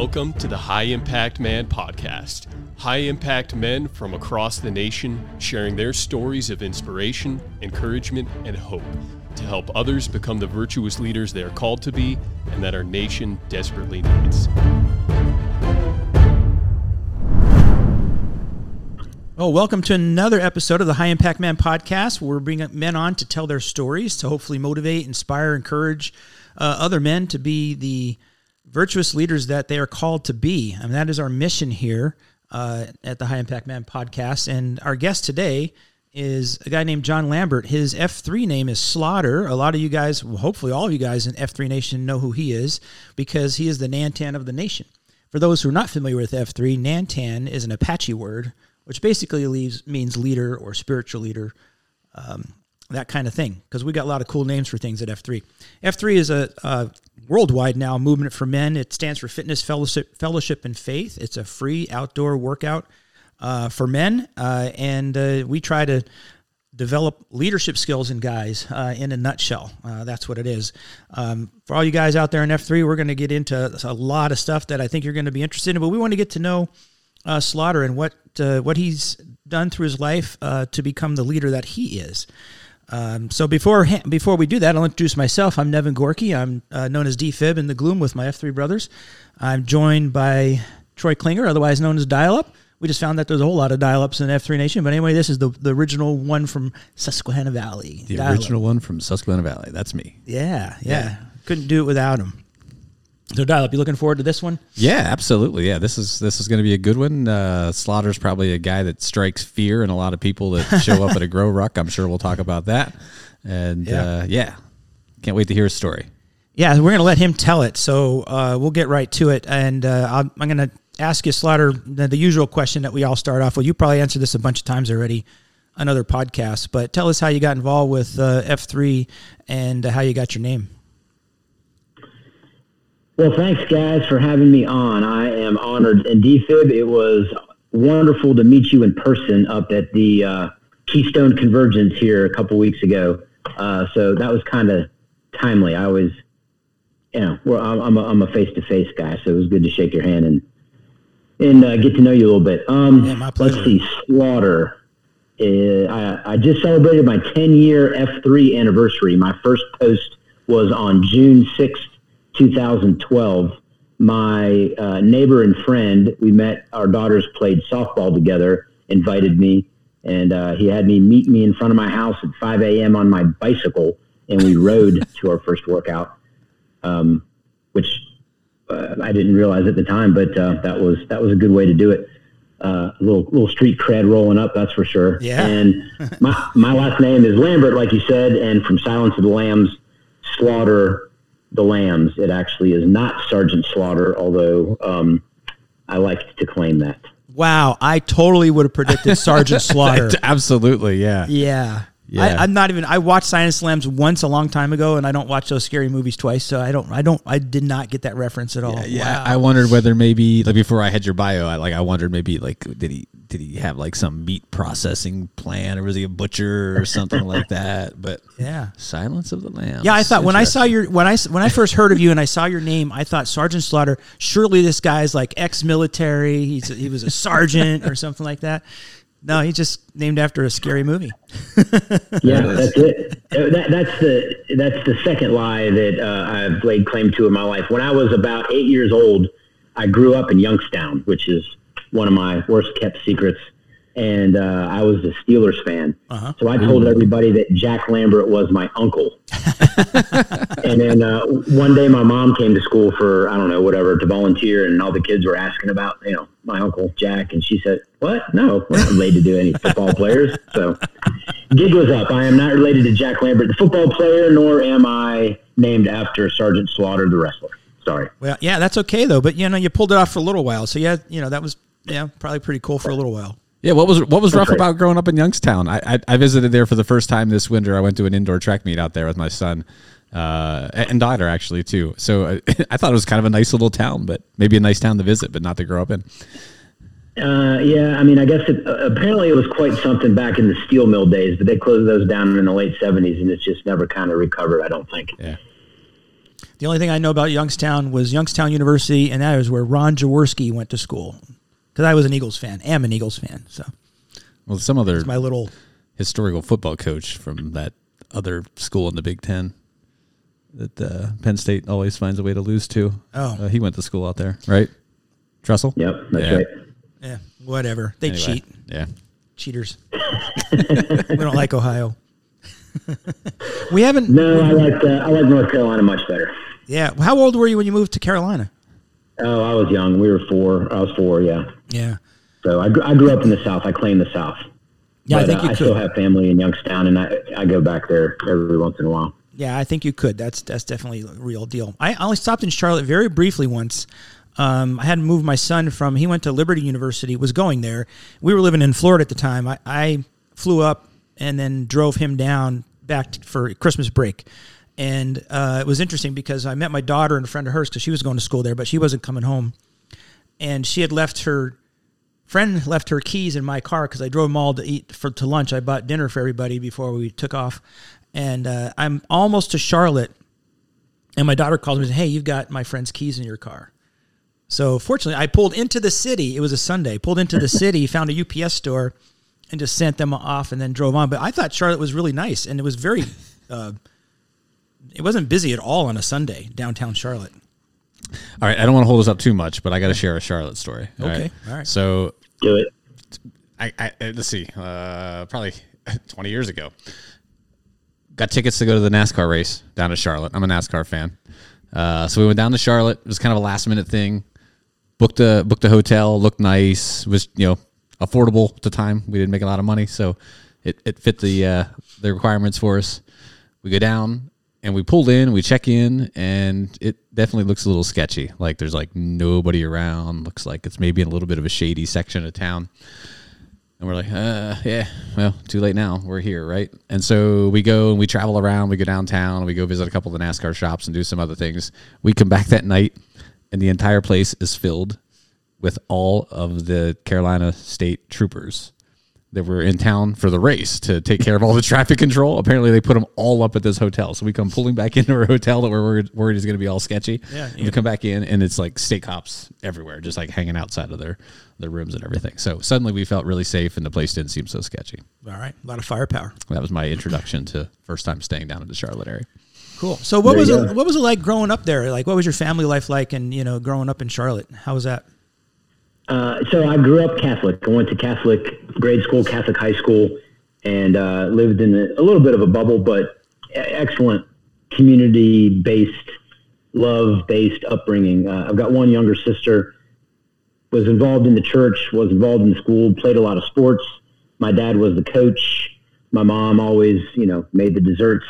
Welcome to the High Impact Man podcast. High impact men from across the nation sharing their stories of inspiration, encouragement, and hope to help others become the virtuous leaders they are called to be and that our nation desperately needs. Oh, welcome to another episode of the High Impact Man podcast. Where we're bringing men on to tell their stories to hopefully motivate, inspire, encourage uh, other men to be the virtuous leaders that they are called to be. And that is our mission here uh, at the High Impact Man podcast. And our guest today is a guy named John Lambert. His F3 name is Slaughter. A lot of you guys, well, hopefully all of you guys in F3 Nation know who he is because he is the Nantan of the nation. For those who are not familiar with F3, Nantan is an Apache word, which basically leaves, means leader or spiritual leader. Um, that kind of thing because we got a lot of cool names for things at F3. F3 is a, a, worldwide now movement for men. It stands for Fitness Fellowship, Fellowship and Faith. It's a free outdoor workout uh, for men, uh, and uh, we try to develop leadership skills in guys uh, in a nutshell. Uh, that's what it is. Um, for all you guys out there in F3, we're going to get into a lot of stuff that I think you're going to be interested in, but we want to get to know uh, Slaughter and what what he's done through his life to become the leader that he is. Um, so before before we do that, I'll introduce myself. I'm Nevin Gorky. I'm uh, known as D-Fib in the Gloom with my F3 brothers. I'm joined by Troy Klinger, otherwise known as Dial Up. We just found that there's a whole lot of dial-ups in F3 Nation, but anyway, this is the, the original one from Susquehanna Valley. The dial-up. original one from Susquehanna Valley. That's me. Yeah, yeah, yeah. Couldn't do it without him. So dial up. You looking forward to this one? Yeah, absolutely. Yeah, this is this is going to be a good one. Uh, Slaughter's probably a guy that strikes fear in a lot of people that show up at a grow ruck. I'm sure we'll talk about that. And yeah, uh, yeah. can't wait to hear his story. Yeah, we're going to let him tell it. So uh, we'll get right to it. And uh, I'm, I'm going to ask you, Slaughter, the, the, usual question that we all start off with. You probably answered this a bunch of times already on other podcasts, but tell us how you got involved with uh, F3 and how you got your name. Well, thanks, guys, for having me on. I am honored. And DFib, it was wonderful to meet you in person up at the uh, Keystone Convergence here a couple weeks ago. Uh, so that was kind of timely. I was, you know, well, I'm, I'm a face to face guy, so it was good to shake your hand and and uh, get to know you a little bit. Um, yeah. Let's see, Slaughter. Uh, I, I just celebrated my 10 year F3 anniversary. My first post was on June 6th, 2012, my uh, neighbor and friend, we met, our daughters played softball together, invited me, and uh, he had me meet me in front of my house at 5 a.m. on my bicycle, and we rode to our first workout, um, which uh, I didn't realize at the time, but uh, that was that was a good way to do it. Uh, a little little street cred rolling up, that's for sure. Yeah. And my my last name is Lambert, like you said, and from Silence of the Lambs, Slaughter the lambs. It actually is not Sergeant Slaughter, although um, I like to claim that. Wow, I totally would have predicted Sergeant Slaughter. Absolutely, yeah. Yeah. Yeah. I, am not even. I watched Science Slams once a long time ago, and I don't watch those scary movies twice. So I don't. I don't. I did not get that reference at all. Yeah, yeah. Wow. I wondered whether maybe like before I had your bio, I like I wondered maybe like did he did he have like some meat processing plant or was he a butcher or something like that? But yeah, Silence of the Lambs. Yeah, I thought when I saw your when I when I first heard of you and I saw your name, I thought Sergeant Slaughter. Surely this guy's like ex-military. He's he was a sergeant or something like that. No, he's just named after a scary movie. yeah, that's it. Uh, that, that's the that's the second lie that uh, I've laid claim to in my life. When I was about eight years old, I grew up in Youngstown, which is one of my worst kept secrets and uh, I was a Steelers fan. Uh-huh. So I told everybody that Jack Lambert was my uncle. and then uh, one day my mom came to school for, I don't know, whatever, to volunteer, and all the kids were asking about, you know, my uncle Jack. And she said, What? No, we're not related to any football players. So gig was up. I am not related to Jack Lambert, the football player, nor am I named after Sergeant Slaughter, the wrestler. Sorry. Well, yeah, that's okay, though. But, you know, you pulled it off for a little while. So, yeah, you know, that was, yeah, probably pretty cool for a little while. Yeah, what was what was rough about growing up in Youngstown? I, I, I visited there for the first time this winter. I went to an indoor track meet out there with my son uh, and daughter actually too. So I, I, thought it was kind of a nice little town, but maybe a nice town to visit, but not to grow up in. Uh, yeah, I mean, I guess it, uh, apparently it was quite something back in the steel mill days, but they closed those down in the late seventies, and it's just never kind of recovered. I don't think. Yeah. The only thing I know about Youngstown was Youngstown University, and that is where Ron Jaworski went to school. Because I was an Eagles fan, am an Eagles fan. So Well, some other my little historical football coach from that other school in the Big Ten that uh, Penn State always finds a way to lose to. Oh. Uh, he went to school out there, right? Tressel. Yep, that's Yeah. right. yeah, whatever. They Anyway, cheat, Yeah. cheaters. we don't like Ohio. we haven't. No, I like uh, I like North Carolina much better. Yeah. How old were you when you moved to Carolina? Oh, I was young. We were four. I was four. Yeah. Yeah. So I, I grew up in the South. I claim the South. Yeah, I But, think uh, I still have family in Youngstown, and I I go back there every once in a while. Yeah, I think you could. That's that's definitely a real deal. I only stopped in Charlotte very briefly once. Um, I had moved my son from. He went to Liberty University. Was going there. We were living in Florida at the time. I, I flew up and then drove him down back for Christmas break. And uh, it was interesting because I met my daughter and a friend of hers because she was going to school there, but she wasn't coming home. And she had left her friend left her keys in my car because I drove them all to eat for to lunch. I bought dinner for everybody before we took off, and uh, I'm almost to Charlotte, and my daughter calls me and says, "Hey, you've got my friend's keys in your car." So fortunately, I pulled into the city. It was a Sunday. Pulled into the city, found a UPS store, and just sent them off, and then drove on. But I thought Charlotte was really nice, and it was very. Uh, it wasn't busy at all on a Sunday downtown Charlotte. All right. I don't want to hold us up too much, but I got to share a Charlotte story. Okay, all right. So Do it. I, I let's see, uh, probably 20 years ago. Got tickets to go to the NASCAR race down to Charlotte. I'm a NASCAR fan, uh, so we went down to Charlotte. It was kind of a last minute thing. Booked a booked a hotel. Looked nice. Was you know affordable at the time. We didn't make a lot of money, so it, it fit the uh, the requirements for us. We go down and we pulled in. We check in, and it definitely looks a little sketchy. Like there's like nobody around. Looks like it's maybe in a little bit of a shady section of town. And we're like, uh, yeah, well, too late now. We're here, right? And so we go and we travel around. We go downtown. We go visit a couple of the NASCAR shops and do some other things. We come back that night, and the entire place is filled with all of the Carolina State troopers that were in town for the race to take care of all the traffic control. Apparently, they put them all up at this hotel. So we come pulling back into our hotel that we're worried, worried is going to be all sketchy. Yeah, And we come back in, and it's like state cops everywhere, just like hanging outside of their their rooms and everything. So suddenly we felt really safe, and the place didn't seem so sketchy. All right, a lot of firepower. That was my introduction to first time staying down in the Charlotte area. Cool. So what There was it? What was it like growing up there? Like, what was your family life like? And you know, growing up in Charlotte, how was that? Uh, so I grew up Catholic. I went to Catholic grade school, Catholic high school, and uh, lived in a, a little bit of a bubble, but excellent community-based, love-based upbringing. Uh, I've got one younger sister. Was involved in the church. Was involved in school. Played a lot of sports. My dad was the coach. My mom always, you know, made the desserts.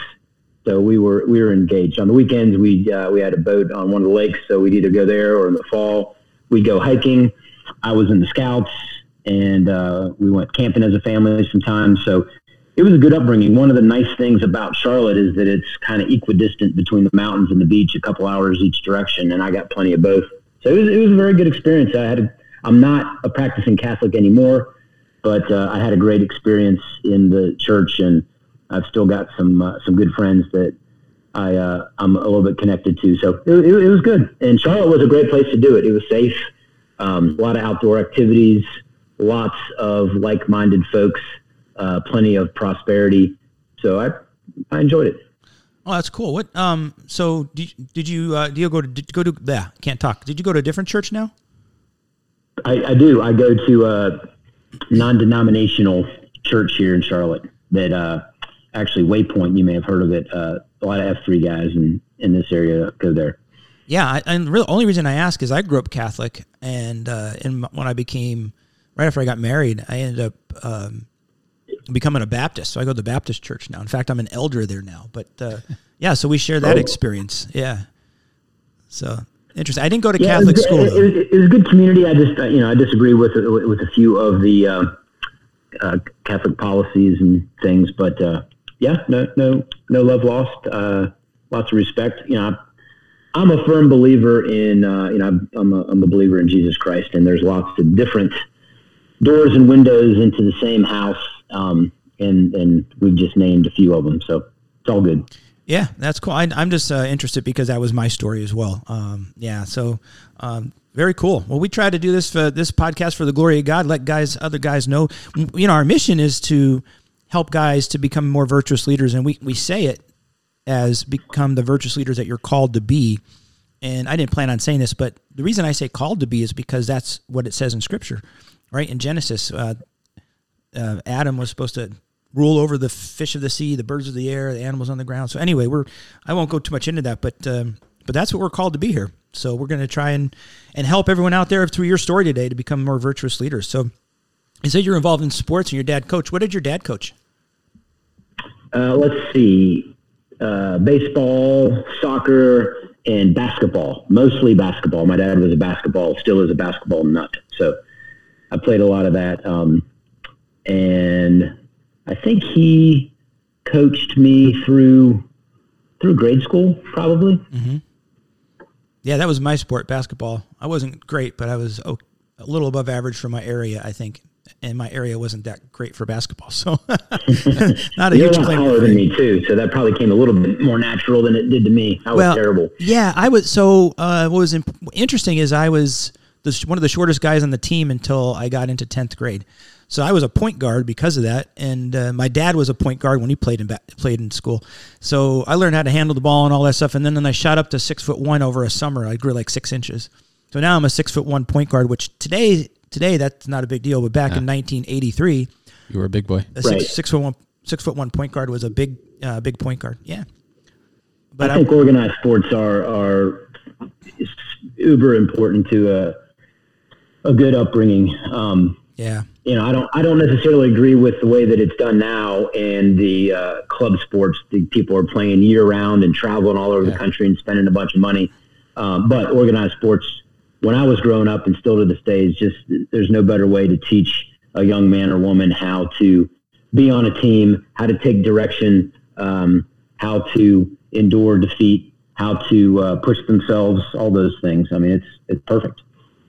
So we were we were engaged. On the weekends, we uh, we had a boat on one of the lakes, so we'd either go there or in the fall we'd go hiking. I was in the scouts, and uh, we went camping as a family sometimes. So it was a good upbringing. One of the nice things about Charlotte is that it's kind of equidistant between the mountains and the beach, a couple hours each direction, and I got plenty of both. So it was, it was a very good experience. I had a, I'm not a practicing Catholic anymore, but uh, I had a great experience in the church, and I've still got some uh, some good friends that I uh, I'm a little bit connected to. So it, it, it was good, and Charlotte was a great place to do it. It was safe, um, a lot of outdoor activities, lots of like-minded folks, uh, plenty of prosperity. So I I enjoyed it. Oh, that's cool. What? Um. So did, did you uh, do you go to did you go to? Yeah, can't talk. Did you go to a different church now? I, I do. I go to a non-denominational church here in Charlotte. That uh, actually Waypoint. You may have heard of it. Uh, a lot of F three guys in in this area go there. Yeah, I, and the only reason I ask is I grew up Catholic, and uh, and when I became right after I got married, I ended up um, becoming a Baptist. So I go to the Baptist church now. In fact, I'm an elder there now. But uh, yeah, so we share that Oh. experience. Yeah. So interesting. I didn't go to Yeah, Catholic it was, school. It, though. it, it was a good community. I just, uh, you know, I disagree with with a few of the uh, uh, Catholic policies and things, but uh, yeah, no, no, no love lost. Uh, lots of respect. You know, I'm a firm believer in, uh, you know, I'm, a, I'm a believer in Jesus Christ, and there's lots of different doors and windows into the same house, um, and and we've just named a few of them, so it's all good. Yeah, that's cool. I, am just uh, interested because that was my story as well. Um, yeah, so um, very cool. Well, we try to do this for this podcast for the glory of God. Let guys, other guys know. You know, our mission is to help guys to become more virtuous leaders, and we we say it as become the virtuous leaders that you're called to be. And I didn't plan on saying this, but the reason I say called to be is because that's what it says in Scripture, right? In Genesis, uh, uh, Adam was supposed to rule over the fish of the sea, the birds of the air, the animals on the ground. So anyway, we're I won't go too much into that, but um, but that's what we're called to be here. So we're going to try and and help everyone out there through your story today to become more virtuous leaders. So you said you're involved in sports and your dad coach. What did your dad coach? Uh, let's see, uh, baseball, soccer, and basketball. Mostly basketball. My dad was a basketball, still is a basketball nut. So I played a lot of that. Um, and I think he coached me through through grade school, probably. Mm-hmm. Yeah, that was my sport, basketball. I wasn't great, but I was a little above average for my area, I think. And my area wasn't that great for basketball, so not a You're huge. You're taller than me too, so that probably came a little bit more natural than it did to me. I was well, terrible. Yeah, I was. So uh, what was imp- interesting is I was the, one of the shortest guys on the team until I got into tenth grade. So I was a point guard because of that, and uh, my dad was a point guard when he played in played in school. So I learned how to handle the ball and all that stuff. And then, then I shot up to six foot one over a summer. I grew like six inches. So now I'm a six foot one point guard, which today today that's not a big deal. But back yeah. in 1983, you were a big boy. A six, right. six foot one six foot one point guard was a big uh, big point guard. Yeah. But I think I, organized sports are are uber important to a a good upbringing. Um, yeah you know, I don't I don't necessarily agree with the way that it's done now and the uh, club sports. The people are playing year round and traveling all over yeah. the country and spending a bunch of money. Um, but organized sports, when I was growing up and still to this day, just there's no better way to teach a young man or woman how to be on a team, how to take direction, um, how to endure defeat, how to uh, push themselves, all those things. I mean, it's it's perfect.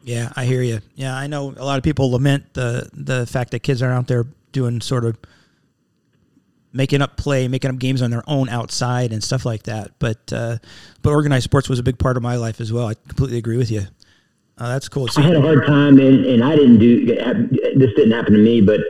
Yeah, I hear you. Yeah, I know a lot of people lament the the fact that kids are out there doing sort of making up play, making up games on their own outside and stuff like that. But uh, but organized sports was a big part of my life as well. I completely agree with you. Uh, that's cool. So, I had a hard time, and, and I didn't do this. Didn't happen to me, but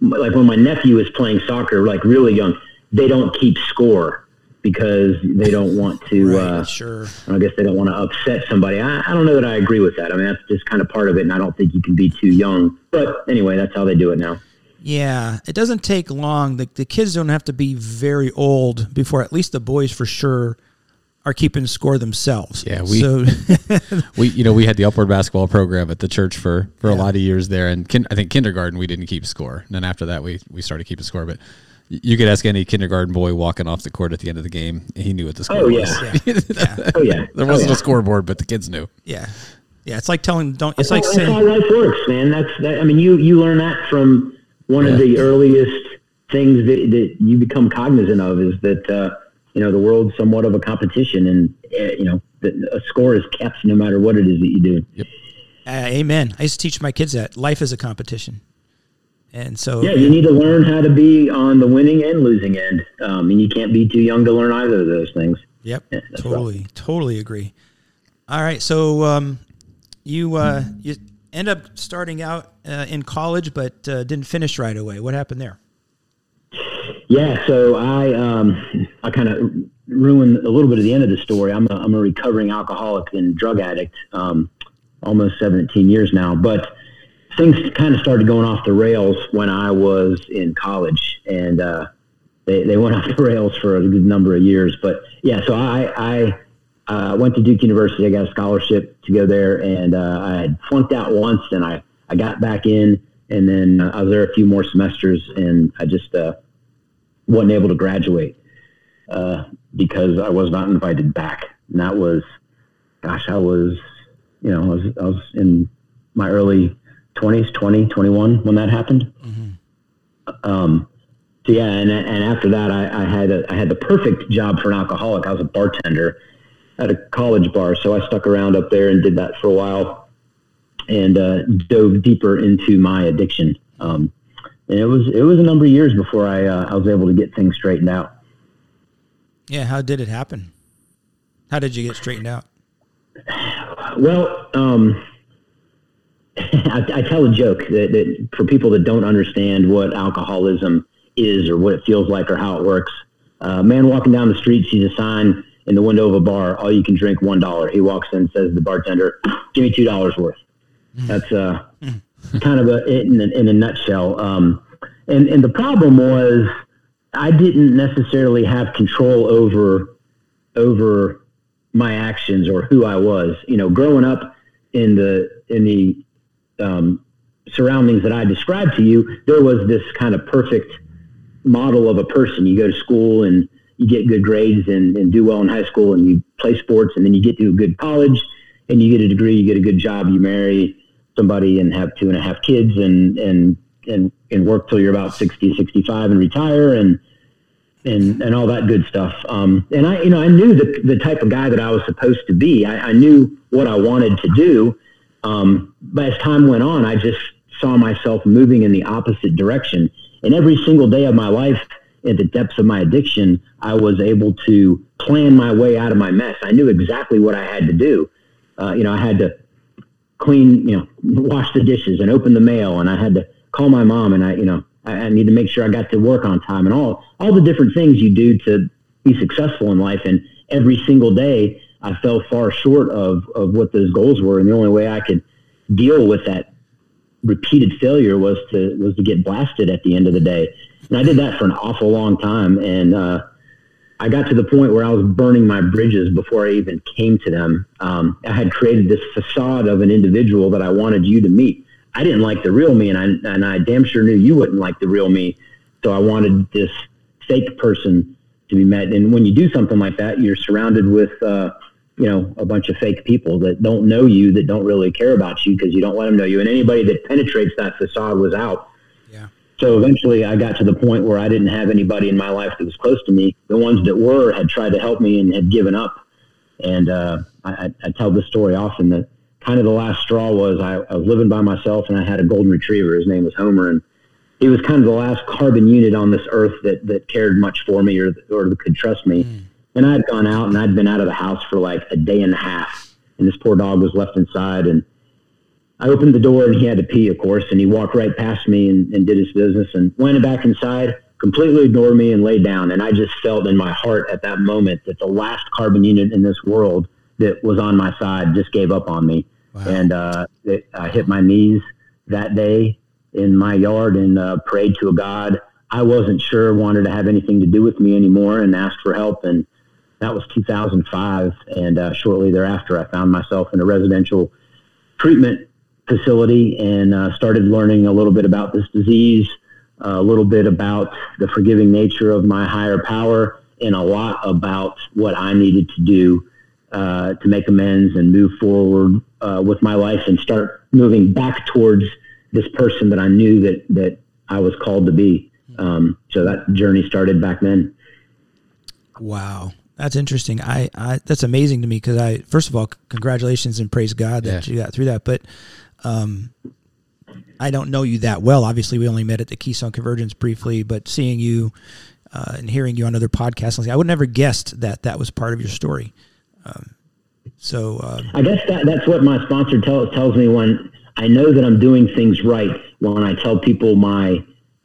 like when my nephew was playing soccer, like really young, they don't keep score because they don't want to. right, uh, sure. I guess they don't want to upset somebody. I, I, don't know that I agree with that. I mean, that's just kind of part of it, and I don't think you can be too young. But anyway, that's how they do it now. Yeah, it doesn't take long. The, the kids don't have to be very old before, at least the boys for sure, are keeping score themselves. Yeah, we so, we you know we had the upward basketball program at the church for for yeah. a lot of years there, and kin, I think kindergarten we didn't keep score, and then after that we we started keeping score, but you could ask any kindergarten boy walking off the court at the end of the game. He knew what the score oh, yeah. was. Yeah. yeah. Oh yeah. there wasn't oh, yeah. a scoreboard, but the kids knew. Yeah. Yeah. It's like telling don't. It's that's like how, saying, that's how life works, man. That's that. I mean, you you learn that from one yeah. of the earliest things that, that you become cognizant of is that uh, you know the world's somewhat of a competition, and uh, you know the, a score is kept no matter what it is that you do. Yep. Uh, amen. I used to teach my kids that life is a competition. And so, yeah, you need to learn how to be on the winning and losing end, um, and you can't be too young to learn either of those things. Yep, yeah, totally, rough. totally agree. All right, so um, you uh, you end up starting out uh, in college, but uh, didn't finish right away. What happened there? Yeah, so I um, I kind of ruined a little bit of the end of the story. I'm a, I'm a recovering alcoholic and drug addict, um, almost 17 years now, but things kind of started going off the rails when I was in college, and uh, they they went off the rails for a good number of years. But yeah, so I I uh, went to Duke University. I got a scholarship to go there, and uh, I had flunked out once, and I I got back in, and then uh, I was there a few more semesters, and I just uh, wasn't able to graduate uh, because I was not invited back. And that was, gosh, I was, you know, I was I was in my early 20s, 20, 21 when that happened. Mm-hmm. Um, so yeah, and, and after that, I, I had a, I had the perfect job for an alcoholic. I was a bartender at a college bar, so I stuck around up there and did that for a while, and uh, dove deeper into my addiction. Um, and it was it was a number of years before I uh, I was able to get things straightened out. Yeah, how did it happen? How did you get straightened out? Well, um, I, I, tell a joke that, that, for people that don't understand what alcoholism is or what it feels like or how it works, a uh, man walking down the street sees a sign in the window of a bar, all you can drink one dollar. He walks in, says to the bartender, "Give me two dollars worth." That's uh, kind of a, in, a, in a nutshell. Um, and and the problem was I didn't necessarily have control over over my actions or who I was. You know, growing up in the in the um, surroundings that I described to you, there was this kind of perfect model of a person. You go to school and you get good grades and, and do well in high school and you play sports and then you get to a good college and you get a degree, you get a good job, you marry somebody and have two and a half kids and, and, and, and work till you're about 60, 65 and retire and, and, and all that good stuff. Um, and I, you know, I knew the, the type of guy that I was supposed to be. I, I knew what I wanted to do. Um, but as time went on, I just saw myself moving in the opposite direction. And every single day of my life, at the depths of my addiction, I was able to plan my way out of my mess. I knew exactly what I had to do. Uh, you know, I had to clean, you know, wash the dishes and open the mail, and I had to call my mom, and I, you know, I, I need to make sure I got to work on time, and all all the different things you do to be successful in life. And every single day, I fell far short of of what those goals were, and the only way I could deal with that repeated failure was to was to get blasted at the end of the day. And I did that for an awful long time, and uh, I got to the point where I was burning my bridges before I even came to them. Um, I had created this facade of an individual that I wanted you to meet. I didn't like the real me, and I and I damn sure knew you wouldn't like the real me. So I wanted this fake person to be met. And when you do something like that, you're surrounded with uh, you know a bunch of fake people that don't know you, that don't really care about you because you don't let them know you. And anybody that penetrates that facade was out. Yeah. So eventually, I got to the point where I didn't have anybody in my life that was close to me. The ones that were had tried to help me and had given up. And uh, I, I tell this story often that kind of the last straw was I, I was living by myself and I had a golden retriever. His name was Homer, and he was kind of the last carbon unit on this earth that that cared much for me or or could trust me. Mm. And I'd gone out and I'd been out of the house for like a day and a half, and this poor dog was left inside. And I opened the door and he had to pee, of course, and he walked right past me and, and did his business and went back inside, completely ignored me and laid down. And I just felt in my heart at that moment that the last carbon unit in this world that was on my side just gave up on me. Wow. And uh, it, I hit my knees that day in my yard and uh, prayed to a God I wasn't sure wanted to have anything to do with me anymore and asked for help. And that was 2005. And uh, shortly thereafter, I found myself in a residential treatment facility and uh, started learning a little bit about this disease, a little bit about the forgiving nature of my higher power, and a lot about what I needed to do uh, to make amends and move forward uh, with my life and start moving back towards this person that I knew that that I was called to be. Um, so that journey started back then. Wow, that's interesting. I, I that's amazing to me because I first of all, congratulations and praise God that yeah. you got through that. But um, I don't know you that well. Obviously, we only met at the Keystone Convergence briefly, but seeing you uh, and hearing you on other podcasts, I would never guessed that that was part of your story. Um, so um, I guess that, that's what my sponsor tell, tells me when I know that I'm doing things right when I tell people my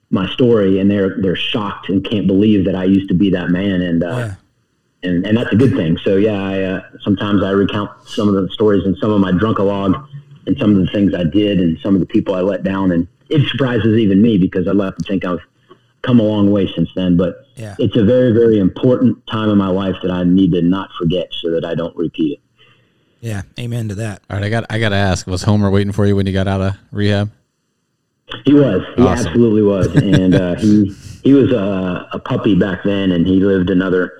my story and they're they're shocked and can't believe that I used to be that man and uh, yeah. and and that's a good thing. So yeah, I uh, sometimes I recount some of the stories and some of my drunkalog and some of the things I did and some of the people I let down and it surprises even me because I love to think I've come a long way since then. But yeah. it's a very very important time in my life that I need to not forget so that I don't repeat it. Yeah, amen to that. All right, I got I got to ask: Was Homer waiting for you when you got out of rehab? He was. He awesome. absolutely was, and uh, he he was a, a, puppy back then, and he lived another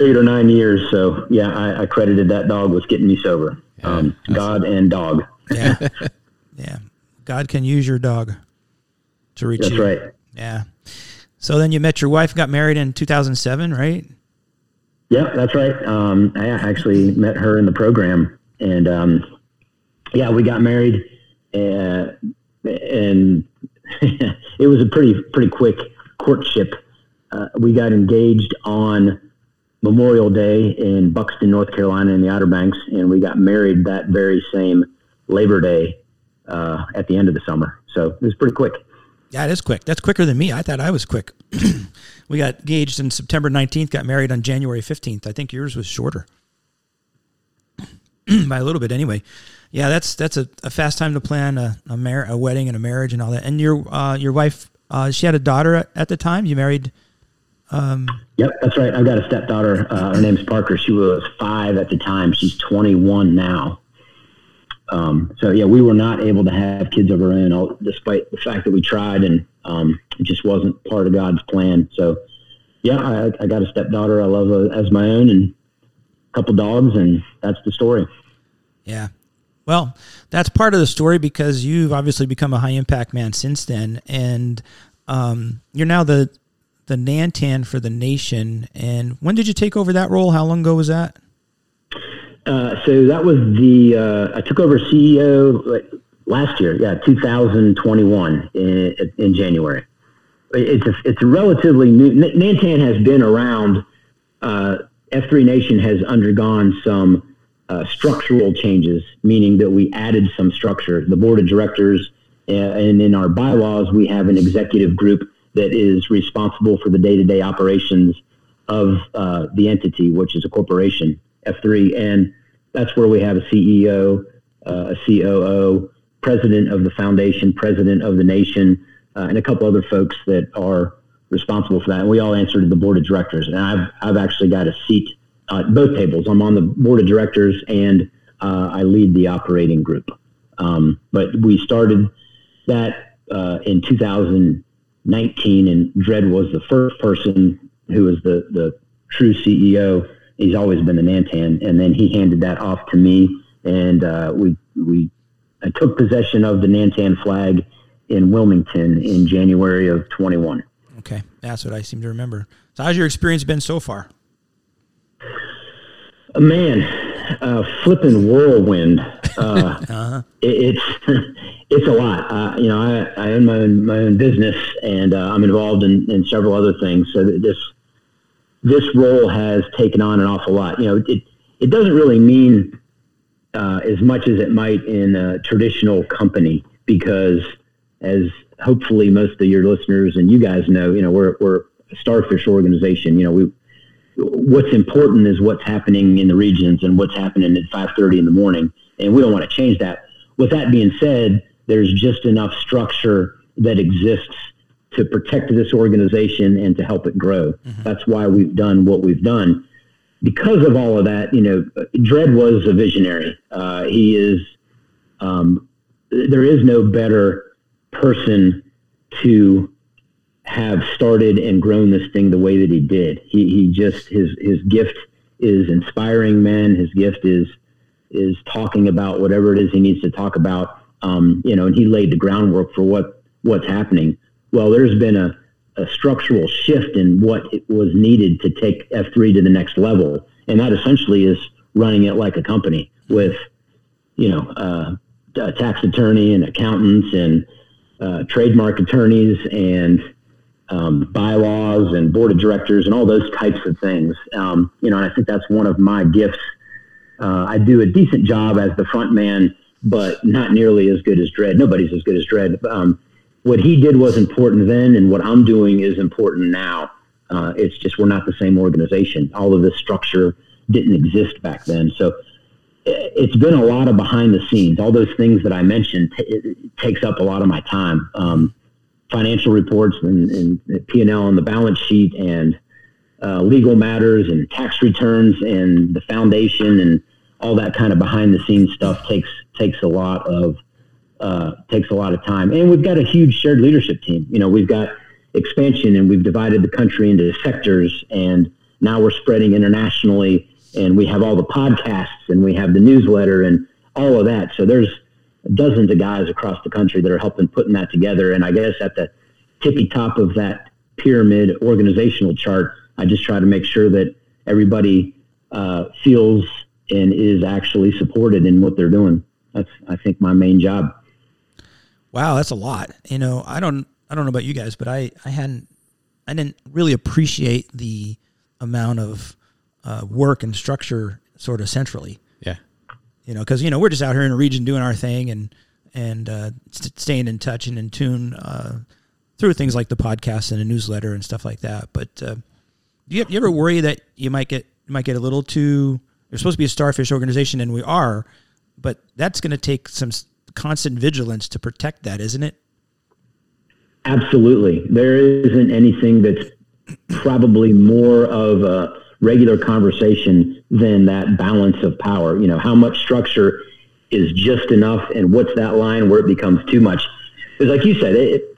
eight or nine years. So yeah, I, I credited that dog with getting me sober. Yeah, um, God and dog. Yeah, yeah. God can use your dog to reach That's you. right. Yeah. So then you met your wife, got married in 2007, right? Yeah, that's right. Um, I actually met her in the program, and um, yeah, we got married, uh, and it was a pretty pretty quick courtship. Uh, we got engaged on Memorial Day in Buxton, North Carolina, in the Outer Banks, and we got married that very same Labor Day uh, at the end of the summer. So it was pretty quick. It is quick. That's quicker than me. I thought I was quick. we got engaged on September 19th, got married on January 15th. I think yours was shorter. By a little bit anyway. Yeah, that's that's a, a fast time to plan a a, mar- a wedding and a marriage and all that. And your uh, your wife, uh, she had a daughter at, at the time. You married. Um, yep, that's right. I've got a stepdaughter. Uh, her name's Parker. She was five at the time. She's 21 now. Um, so yeah, we were not able to have kids of our own, despite the fact that we tried, and um, it just wasn't part of God's plan. So yeah, I, I got a stepdaughter I love uh, as my own, and a couple dogs, and that's the story. Yeah. Well, that's part of the story because you've obviously become a high impact man since then, and um, you're now the the Nantan for the nation. And when did you take over that role? How long ago was that? Uh, so that was the uh, I took over CEO last year, yeah, 2021 in, in January. It's a it's a relatively new. Nantan has been around. Uh, F3 Nation has undergone some uh, structural changes, meaning that we added some structure. The board of directors uh, and in our bylaws, we have an executive group that is responsible for the day-to-day operations of the entity, which is a corporation, F3, and that's where we have a CEO, uh, a COO, president of the foundation, president of the nation, uh, and a couple other folks that are responsible for that. And we all answer to the board of directors. And I've I've actually got a seat at both tables. I'm on the board of directors and uh, I lead the operating group. Um, but we started that uh, in 2019, and Dredd was the first person who was the, the true CEO. He's always been the Nantan, and then he handed that off to me, and uh, we we I took possession of the Nantan flag in Wilmington in January of 21. Okay, that's what I seem to remember. So, how's your experience been so far? man, uh, flipping whirlwind. Uh, uh-huh. it, it's it's a lot. Uh, you know, I, I own my own, my own business, and uh, I'm involved in, in several other things. So this this role has taken on an awful lot. You know, it it doesn't really mean uh, as much as it might in a traditional company because, as hopefully most of your listeners and you guys know, you know, we're we're a starfish organization. You know, we what's important is what's happening in the regions and what's happening at 5.30 in the morning and we don't want to change that with that being said there's just enough structure that exists to protect this organization and to help it grow mm-hmm. that's why we've done what we've done because of all of that you know Dredd was a visionary uh, he is um, there is no better person to have started and grown this thing the way that he did. He, he just his his gift is inspiring men. His gift is is talking about whatever it is he needs to talk about. Um, you know, and he laid the groundwork for what what's happening. Well, there's been a, a structural shift in what it was needed to take F3 to the next level, and that essentially is running it like a company with, you know, uh, a tax attorney and accountants and uh, trademark attorneys and um, bylaws and board of directors and all those types of things. Um, you know, and I think that's one of my gifts. Uh, I do a decent job as the front man, but not nearly as good as Dredd. Nobody's as good as Dredd. Um, what he did was important then, and what I'm doing is important now. Uh, it's just we're not the same organization. All of this structure didn't exist back then. So it's been a lot of behind the scenes. All those things that I mentioned t- takes up a lot of my time. Um, financial reports and, and P&L on the balance sheet and uh, legal matters and tax returns and the foundation and all that kind of behind the scenes stuff takes takes a lot of uh, takes a lot of time. And we've got a huge shared leadership team. You know, we've got expansion and we've divided the country into sectors and now we're spreading internationally and we have all the podcasts and we have the newsletter and all of that. So there's dozens of guys across the country that are helping putting that together. And I guess at the tippy top of that pyramid organizational chart, I just try to make sure that everybody uh, feels and is actually supported in what they're doing. That's, I think, my main job. Wow, that's a lot. You know, I don't, I don't know about you guys, but I, I hadn't, I didn't really appreciate the amount of uh, work and structure sort of centrally. Yeah. You know, because you know we're just out here in a region doing our thing and and uh, st- staying in touch and in tune uh, through things like the podcast and a newsletter and stuff like that. But uh, do you, you ever worry that you might get you might get a little too? You're supposed to be a starfish organization, and we are, but that's going to take some constant vigilance to protect that, isn't it? Absolutely. There isn't anything that's probably more of a regular conversation than that balance of power. You know, how much structure is just enough and what's that line where it becomes too much? Because, like you said, it,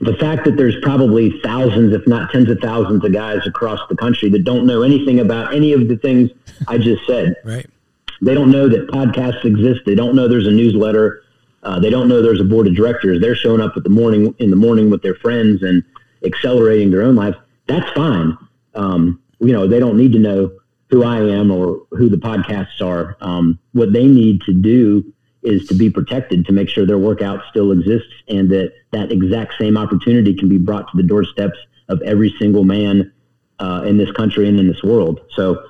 the fact that there's probably thousands, if not tens of thousands of guys across the country that don't know anything about any of the things I just said. Right. They don't know that podcasts exist. They don't know there's a newsletter. Uh, they don't know there's a board of directors. They're showing up at the morning in the morning with their friends and accelerating their own lives. That's fine. Um, you know, they don't need to know who I am or who the podcasts are. Um, what they need to do is to be protected to make sure their workout still exists and that that exact same opportunity can be brought to the doorsteps of every single man uh, in this country and in this world. So,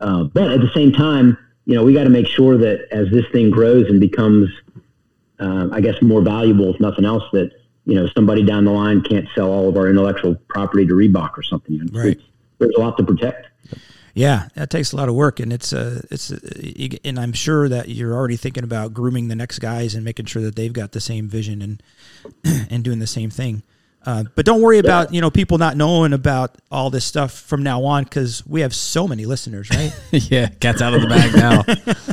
uh, but at the same time, you know, we got to make sure that as this thing grows and becomes, uh, I guess, more valuable, if nothing else, that you know somebody down the line can't sell all of our intellectual property to Reebok or something. Right. There's a lot to protect. Yeah, that takes a lot of work, and it's uh, it's uh, and I'm sure that you're already thinking about grooming the next guys and making sure that they've got the same vision and and doing the same thing. Uh, but don't worry about you know people not knowing about all this stuff from now on because we have so many listeners, right? yeah. Cat's out of the bag now.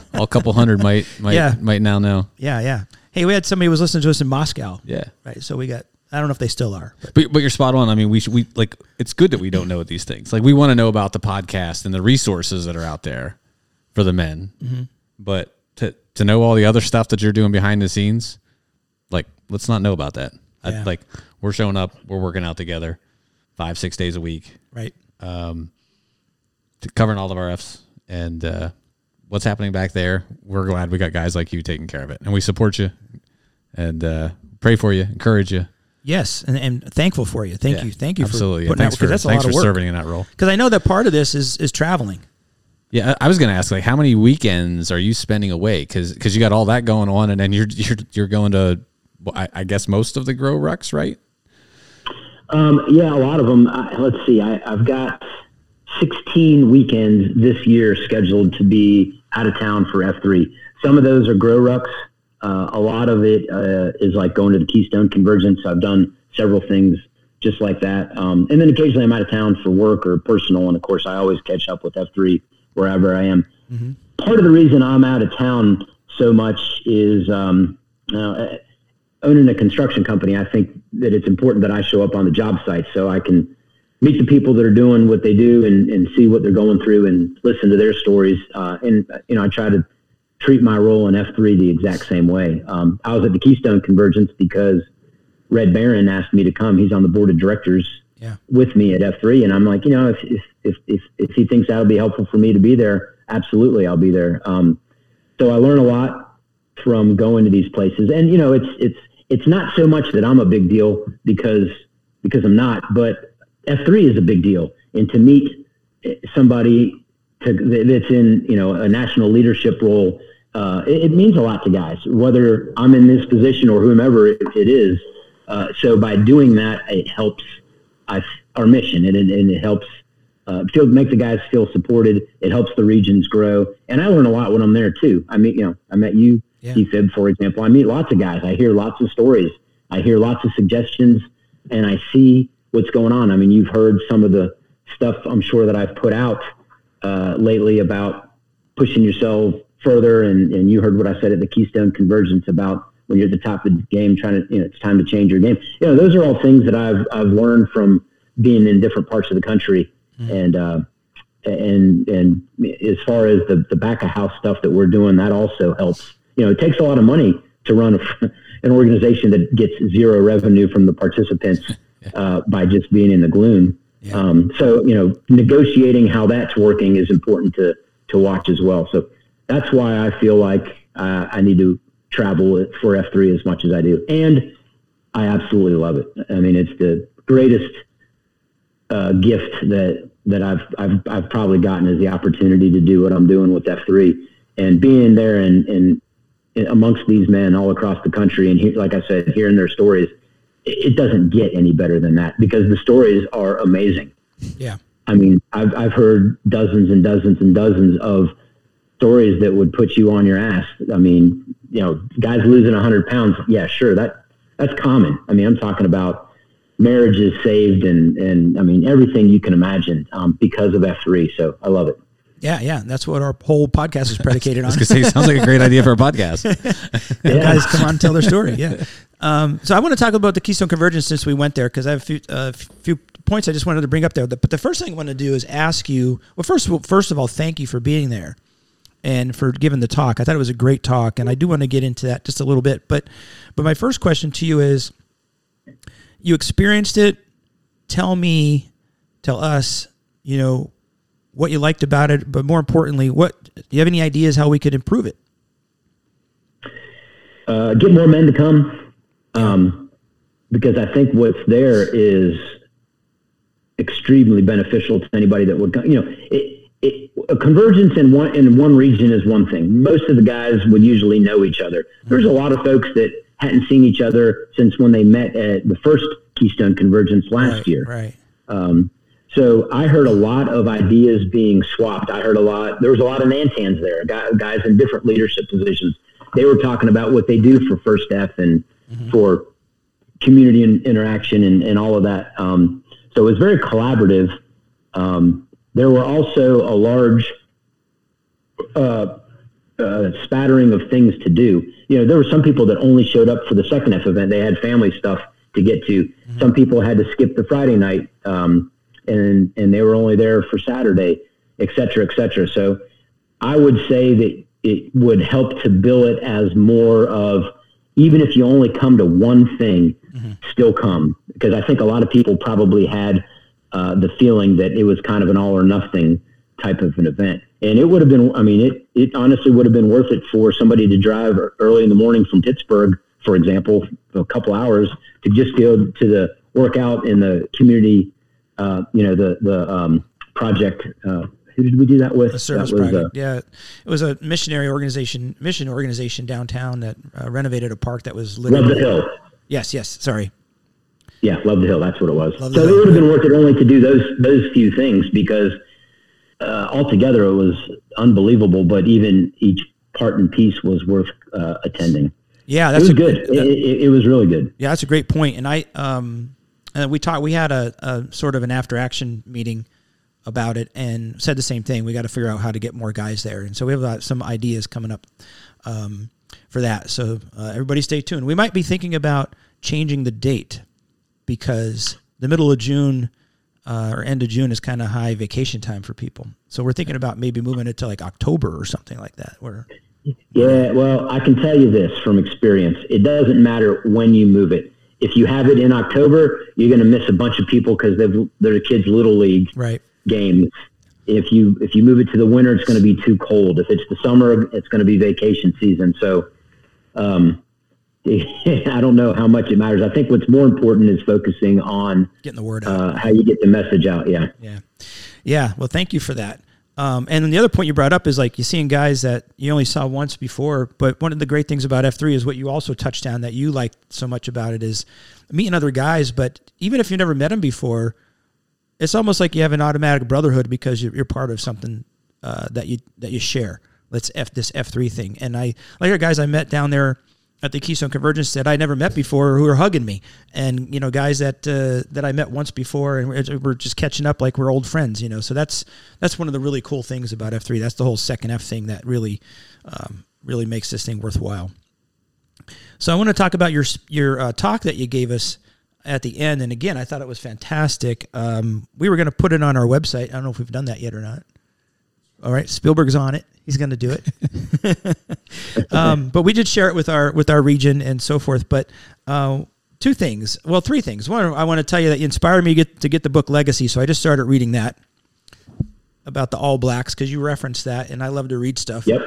All a couple hundred might might Yeah. might now know. yeah, yeah. Hey, we had somebody who was listening to us in Moscow. Yeah. Right. So we got. I don't know if they still are. But But, but you're spot on. I mean, we should, we like it's good that we don't know these things. Like we want to know about the podcast and the resources that are out there for the men. Mm-hmm. But to to know all the other stuff that you're doing behind the scenes, like let's not know about that. I, like we're showing up, we're working out together, five six days a week, right. to covering all of our Fs and uh, what's happening back there. We're glad we got guys like you taking care of it, and we support you and uh, pray for you, encourage you. Yes, and, and thankful for you. Thank Yeah, you. Thank you absolutely. for Yeah, putting thanks that for that's a thanks lot of for work. serving in that role. Because I know that part of this is is traveling. Yeah, I I was going to ask, like, how many weekends are you spending away? Because because you got all that going on, and then you're you're you're going to, I, I guess, most of the grow rucks, right? Um, yeah, a lot of them. I, let's see. I, I've got 16 weekends this year scheduled to be out of town for F3. Some of those are grow rucks. Uh, a lot of it uh, is like going to the Keystone Convergence. I've done several things just like that. Um, and then occasionally I'm out of town for work or personal. And of course, I always catch up with F3 wherever I am. Part of the reason I'm out of town so much is um, uh, owning a construction company, I think that it's important that I show up on the job site so I can meet the people that are doing what they do and, and see what they're going through and listen to their stories. Uh, and, you know, I try to treat my role in F3 the exact same way. Um, I was at the Keystone Convergence because Red Barron asked me to come. He's on the board of directors Yeah. with me at F3. And I'm like, you know, if, if, if, if, if he thinks that'll be helpful for me to be there, absolutely, I'll be there. Um, so I learn a lot from going to these places. And, you know, it's, it's, it's not so much that I'm a big deal because, because I'm not, but F3 is a big deal. And to meet somebody to, that's in, you know, a national leadership role, uh, it, it means a lot to guys, whether I'm in this position or whomever it, it is. Uh, so by doing that, it helps our mission and it, and it helps uh, feel make the guys feel supported. It helps the regions grow, and I learn a lot when I'm there too. I meet you know I met you, Yeah. Fib, for example. I meet lots of guys. I hear lots of stories. I hear lots of suggestions, and I see what's going on. I mean, you've heard some of the stuff I'm sure that I've put out uh, lately about pushing yourself further, and, and you heard what I said at the Keystone Convergence about when you're at the top of the game, trying to you know it's time to change your game. You know, those are all things that I've I've learned from being in different parts of the country, and uh, and and as far as the the back of house stuff that we're doing, that also helps. You know, it takes a lot of money to run a, an organization that gets zero revenue from the participants uh, by just being in the gloom. Um, so you know, negotiating how that's working is important to to watch as well. So that's why I feel like uh, I need to travel for F3 as much as I do, and I absolutely love it. I mean, it's the greatest uh, gift that that I've, I've I've probably gotten is the opportunity to do what I'm doing with F3 and being there and and amongst these men all across the country and he, like I said, hearing their stories, it, doesn't get any better than that because the stories are amazing. Yeah. I mean, I've I've heard dozens and dozens and dozens of stories that would put you on your ass. I mean, you know, guys losing hundred pounds. Yeah, sure. That that's common. I mean, I'm talking about marriages saved and, and I mean, everything you can imagine um, because of F3. So I love it. Yeah, yeah, that's what our whole podcast is predicated on. I was sounds like a great idea for a podcast. yeah. Guys, come on and tell their story. Yeah. Um, so I want to talk about the Keystone Convergence since we went there because I have a few, uh, few points I just wanted to bring up there. But the first thing I want to do is ask you. Well, first of all, first of all, thank you for being there and for giving the talk. I thought it was a great talk, and I do want to get into that just a little bit. But but my first question to you is, you experienced it. Tell me, tell us, you know, what you liked about it, but more importantly, what do you have any ideas how we could improve it? Uh, get more men to come, um, because I think what's there is extremely beneficial to anybody that would come. You know, it, it, a convergence in one in one region is one thing. Most of the guys would usually know each other. There's a lot of folks that hadn't seen each other since when they met at the first Keystone Convergence last right, year. Right. Um, so I heard a lot of ideas being swapped. I heard a lot. There was a lot of Nantans there, guys in different leadership positions. They were talking about what they do for First F and mm-hmm. for community and interaction and, and all of that. Um, so it was very collaborative. Um, there were also a large uh, uh, spattering of things to do. You know, there were some people that only showed up for the second F event. They had family stuff to get to. Mm-hmm. Some people had to skip the Friday night, um, and and they were only there for Saturday, et cetera, et cetera. So I would say that it would help to bill it as more of even if you only come to one thing, mm-hmm. still come because I think a lot of people probably had uh, the feeling that it was kind of an all or nothing type of an event. And it would have been, I mean, it, it honestly would have been worth it for somebody to drive early in the morning from Pittsburgh, for example, a couple hours to just go to the workout in the community, uh, you know, the, the um, project. Uh, who did we do that with? The service was, project. Uh, yeah, it was a missionary organization, mission organization downtown that uh, renovated a park that was literally. Love the Hill. Yes, yes. Sorry. Yeah, Love the Hill. That's what it was. Love so it would have been worth it only to do those those few things because uh, altogether it was unbelievable. But even each part and piece was worth uh, attending. Yeah, that's it was good. That, it, it, it, was really good. Yeah, that's a great point. And I um, and we talked. We had a, a sort of an after action meeting about it and said the same thing. We got to figure out how to get more guys there. And so we have uh, some ideas coming up um, for that. So uh, everybody stay tuned. We might be thinking about changing the date because the middle of June uh, or end of June is kind of high vacation time for people. So we're thinking about maybe moving it to like October or something like that. Where yeah, well, I can tell you this from experience: it doesn't matter when you move it. If you have it in October, you're going to miss a bunch of people because they're the kids' little league right. games. If you if you move it to the winter, it's going to be too cold. If it's the summer, it's going to be vacation season. So, um, I don't know how much it matters. I think what's more important is focusing on getting the word out, uh, how you get the message out. Yeah. Yeah. Yeah. Well, thank you for that. Um, and then the other point you brought up is like you're seeing guys that you only saw once before. But one of the great things about F3 is what you also touched on that you liked so much about it is meeting other guys. But even if you never met them before, it's almost like you have an automatic brotherhood because you're, you're part of something uh, that you that you share. Let's F this F3 thing. And I like our guys I met down there at the Keystone Convergence that I never met before who are hugging me, and you know guys that uh, that I met once before, and we're, just catching up like we're old friends, you know. So that's that's one of the really cool things about F three. That's the whole second F thing that really um, really makes this thing worthwhile. So I want to talk about your your uh, talk that you gave us at the end, and again, I thought it was fantastic. Um, we were going to put it on our website. I don't know if we've done that yet or not. All right, Spielberg's on it. He's going to do it. um, but we did share it with our with our region and so forth. But uh, two things, well, three things. One, I want to tell you that you inspired me to get, to get the book Legacy, so I just started reading that about the All Blacks because you referenced that, and I love to read stuff. Yep.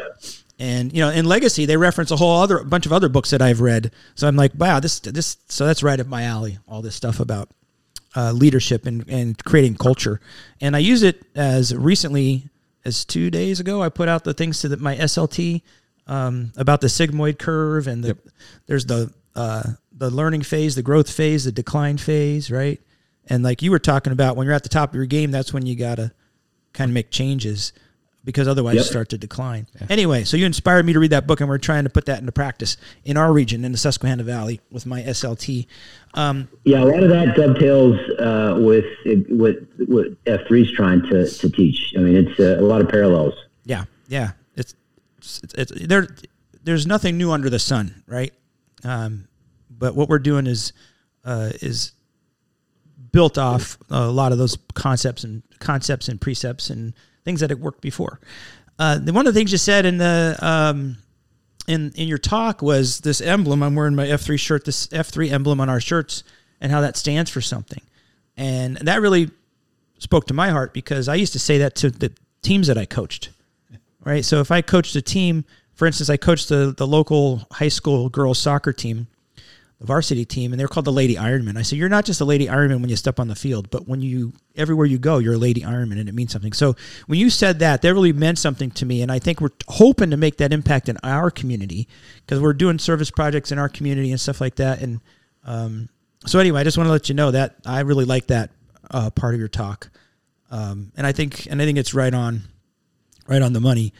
And you know, in Legacy, they reference a whole other bunch of other books that I've read. So I'm like, wow, this this so that's right up my alley. All this stuff about uh, leadership and, and creating culture. And I use it as recently as two days ago. I put out the things to the, my SLT um, about the sigmoid curve and the, there's the uh, the learning phase, the growth phase, the decline phase, right? And like you were talking about, when you're at the top of your game, that's when you gotta kind of make changes because otherwise Yep. you start to decline. Anyway, so you inspired me to read that book, and we're trying to put that into practice in our region, in the Susquehanna Valley, with my SLT. Um, Yeah, a lot of that dovetails uh, with what what F three's trying to, to teach. I mean, it's uh, a lot of parallels. yeah, yeah, it's, it's, it's there. There's nothing new under the sun, right? Um, but what we're doing is uh, is built off a lot of those concepts and concepts and precepts and things that had worked before. Uh, one of the things you said in the um, in in your talk was this emblem. I'm wearing my F3 shirt, this F3 emblem on our shirts, and how that stands for something. And that really spoke to my heart because I used to say that to the teams that I coached. Right. So if I coached a team, for instance, I coached the, the local high school girls soccer team, the varsity team, and they're called the Lady Ironman. I said, You're not just a Lady Ironman when you step on the field, but when you everywhere you go, you're a Lady Ironman and it means something. So when you said that, that really meant something to me. And I think we're hoping to make that impact in our community because we're doing service projects in our community and stuff like that. And um, so anyway, I just want to let you know that I really like that uh, part of your talk. Um, and I think and I think it's right on right on the money.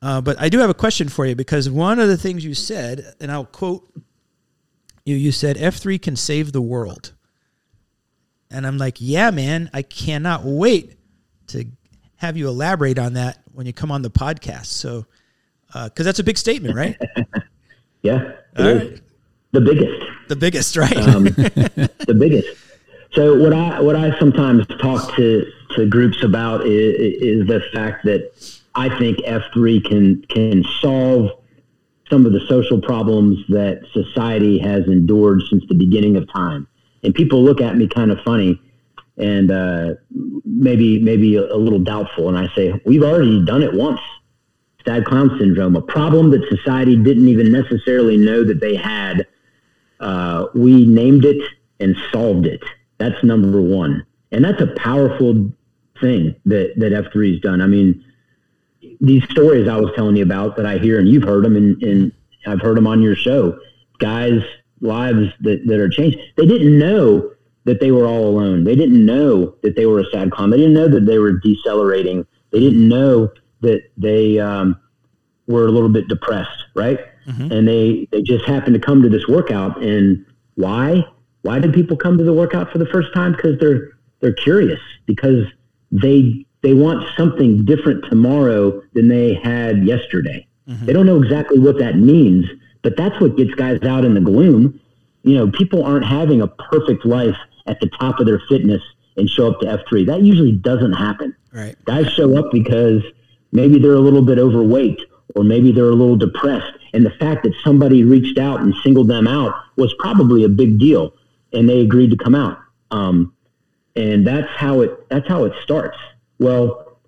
Uh, but I do have a question for you because one of the things you said, and I'll quote you, you said F3 can save the world. And I'm like, yeah, man, I cannot wait to have you elaborate on that when you come on the podcast. So, because that's a big statement, right? Yeah, it All is. right. the biggest. The biggest, right? um, the biggest. So what I what I sometimes talk to to groups about is, is the fact that I think F three can can solve some of the social problems that society has endured since the beginning of time. And people look at me kind of funny and uh, maybe maybe a, little doubtful. And I say we've already done it once. Sad clown syndrome, a problem that society didn't even necessarily know that they had uh, we named it and solved it. That's number one, and that's a powerful thing that that F three has done. I mean, these stories I was telling you about that I hear, and you've heard them, and, and I've heard them on your show. Guys' lives that that are changed. They didn't know that they were all alone. They didn't know that they were a sad clown. They didn't know that they were decelerating. They didn't know that they um, were a little bit depressed, right? And they they just happened to come to this workout. And why? Why did people come to the workout for the first time? Because they're they're curious. Because they they want something different tomorrow than they had yesterday. They don't know exactly what that means, but that's what gets guys out in the gloom. You know, people aren't having a perfect life at the top of their fitness and show up to F3. That usually doesn't happen right. guys show up because maybe they're a little bit overweight or maybe they're a little depressed and the fact that somebody reached out and singled them out was probably a big deal and they agreed to come out um, and that's how it that's how it starts well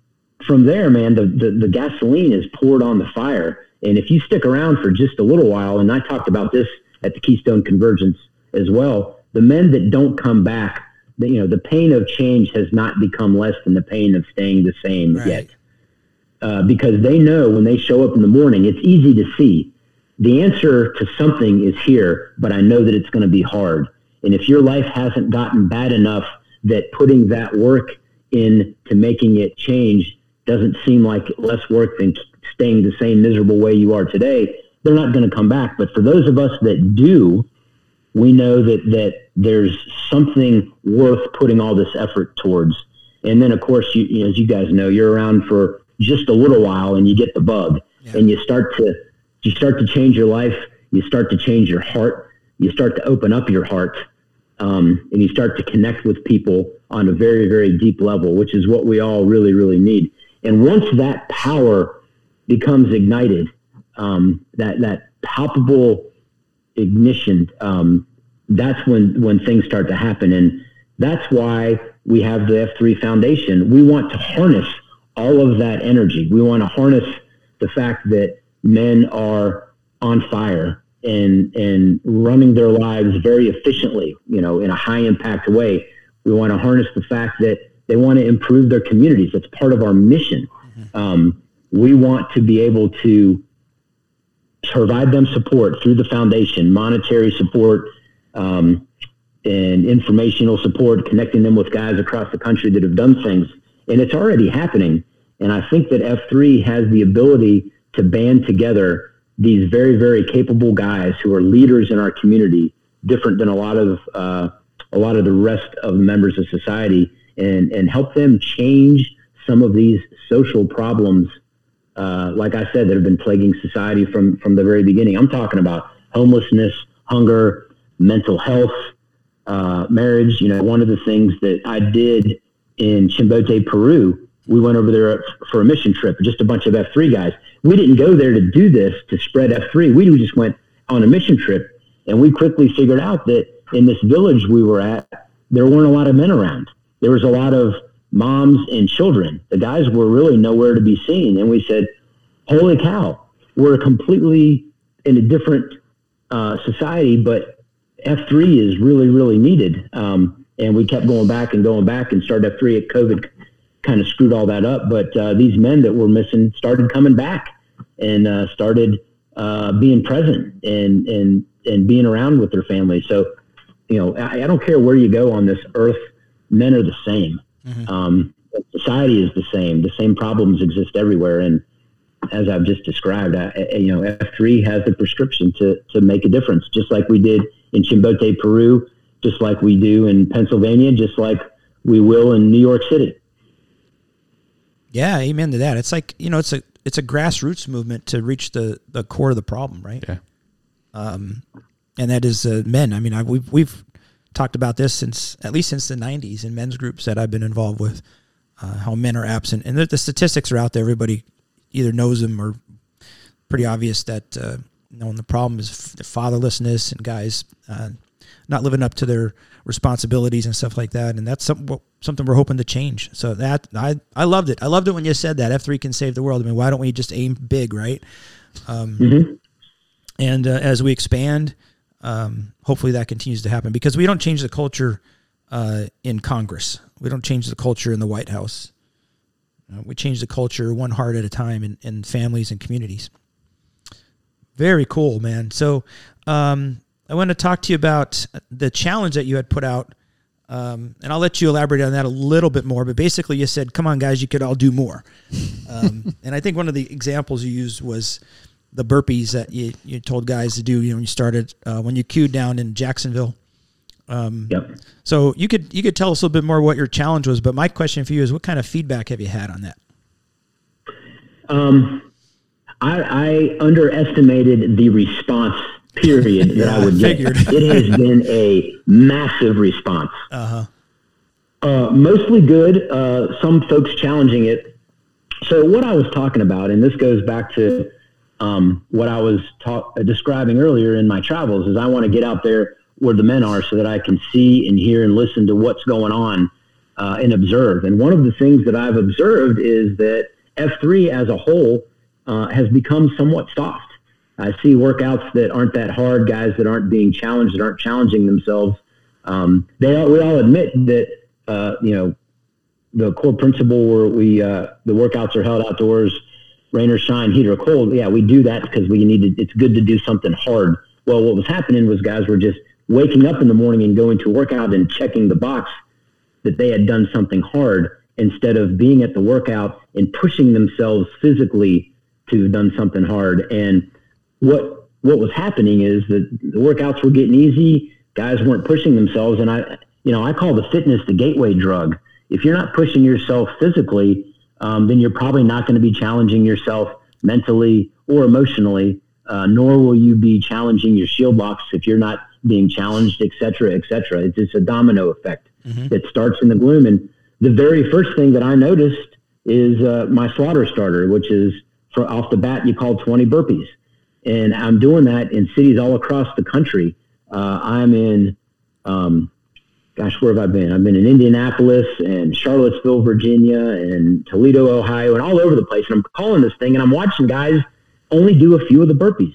from there man the, the, the gasoline is poured on the fire. And if you stick around for just a little while and i talked about this at the keystone convergence as well the men that don't come back the, you know the pain of change has not become less than the pain of staying the same Right. yet. Uh, because they know when they show up in the morning it's easy to see. The answer to something is here but i know that it's going to be hard. And if your life hasn't gotten bad enough that putting that work in to making it change doesn't seem like less work than staying the same miserable way you are today they're not going to come back but for those of us that do we know that that there's something worth putting all this effort towards. And then, of course, you, you know, as you guys know, you're around for just a little while, and you get the bug, and you start to you start to change your life. You start to change your heart. You start to open up your heart, um, and you start to connect with people on a very, very deep level, which is what we all really, really need. And once that power becomes ignited, um, that that palpable ignition, um, that's when when things start to happen, and that's why we have the F3 Foundation. We want to harness all of that energy. We want to harness the fact that men are on fire and and running their lives very efficiently, you know, in a high impact way. We want to harness the fact that they want to improve their communities. That's part of our mission. Um, we want to be able to provide them support through the foundation, monetary support, um, and informational support, connecting them with guys across the country that have done things. And it's already happening. And I think that F3 has the ability to band together these very, very capable guys who are leaders in our community, different than a lot of uh, a lot of the rest of the members of society, and and help them change some of these social problems. Uh, like I said, that have been plaguing society from from the very beginning. I'm talking about homelessness, hunger, mental health, uh, marriage. You know, one of the things that I did in Chimbote, Peru, we went over there for a mission trip, just a bunch of F3 guys. We didn't go there to do this to spread F3. We just went on a mission trip, and we quickly figured out that in this village we were at, there weren't a lot of men around. There was a lot of moms and children. The guys were really nowhere to be seen, and we said, "Holy cow, we're completely in a different uh, society, but F3 is really, really needed." Um, and we kept going back and going back and started F3 at COVID kind of screwed all that up. But uh, these men that were missing started coming back and uh, started uh, being present and and and being around with their families. So, you know, I, I don't care where you go on this earth, men are the same. Mm-hmm. Um, society is the same. The same problems exist everywhere, and as I've just described, I, you know, F three has the prescription to to make a difference, just like we did in Chimbote, Peru, just like we do in Pennsylvania, just like we will in New York City. Yeah, amen to that. It's like you know, it's a it's a grassroots movement to reach the the core of the problem, right? Yeah. Um, and that is uh, men. I mean, I, we've we've talked about this since at least since the '90s in men's groups that I've been involved with. Uh, how men are absent, and the, the, statistics are out there. Everybody either knows them or pretty obvious that uh, you know the problem is fatherlessness and guys uh, not living up to their responsibilities and stuff like that. And that's something something we're hoping to change. So that I I loved it. I loved it when you said that F three can save the world. I mean, why don't we just aim big, right? Um, mm-hmm. And uh, as we expand, um, hopefully that continues to happen because we don't change the culture uh, in Congress. We don't change the culture in the White House. Uh, we change the culture one heart at a time in, in families and communities. Very cool, man. So, um, I want to talk to you about the challenge that you had put out. Um, and I'll let you elaborate on that a little bit more. But basically, you said, "Come on, guys, you could all do more." Um, and I think one of the examples you used was the burpees that you, you told guys to do. You know, when you started uh, when you queued down in Jacksonville. Um, yep. So you could you could tell us a little bit more what your challenge was. But my question for you is, what kind of feedback have you had on that? Um, I, I underestimated the response period that I would get. it has been a massive response. Uh-huh. Uh, mostly good. Uh, some folks challenging it. So what I was talking about, and this goes back to um, what I was uh, describing earlier in my travels, is I want to get out there where the men are so that I can see and hear and listen to what's going on uh, and observe. And one of the things that I've observed is that F3 as a whole uh, has become somewhat soft. I see workouts that aren't that hard, guys that aren't being challenged, that aren't challenging themselves. Um, they all, we all admit that uh, you know the core principle where we uh, the workouts are held outdoors, rain or shine, heat or cold. Yeah, we do that because we need to. It's good to do something hard. Well, what was happening was guys were just waking up in the morning and going to workout and checking the box that they had done something hard instead of being at the workout and pushing themselves physically to have done something hard and what what was happening is that the workouts were getting easy. Guys weren't pushing themselves, and I, you know, I call the fitness the gateway drug. If you're not pushing yourself physically, um, then you're probably not going to be challenging yourself mentally or emotionally. Uh, nor will you be challenging your shield locks if you're not being challenged, et cetera, et cetera. It's just a domino effect mm-hmm. that starts in the gloom. And the very first thing that I noticed is uh, my slaughter starter, which is for off the bat you call 20 burpees and I'm doing that in cities all across the country. Uh, I'm in, um, gosh, where have I been? I've been in Indianapolis and Charlottesville, Virginia, and Toledo, Ohio, and all over the place. And I'm calling this thing, and I'm watching guys only do a few of the burpees.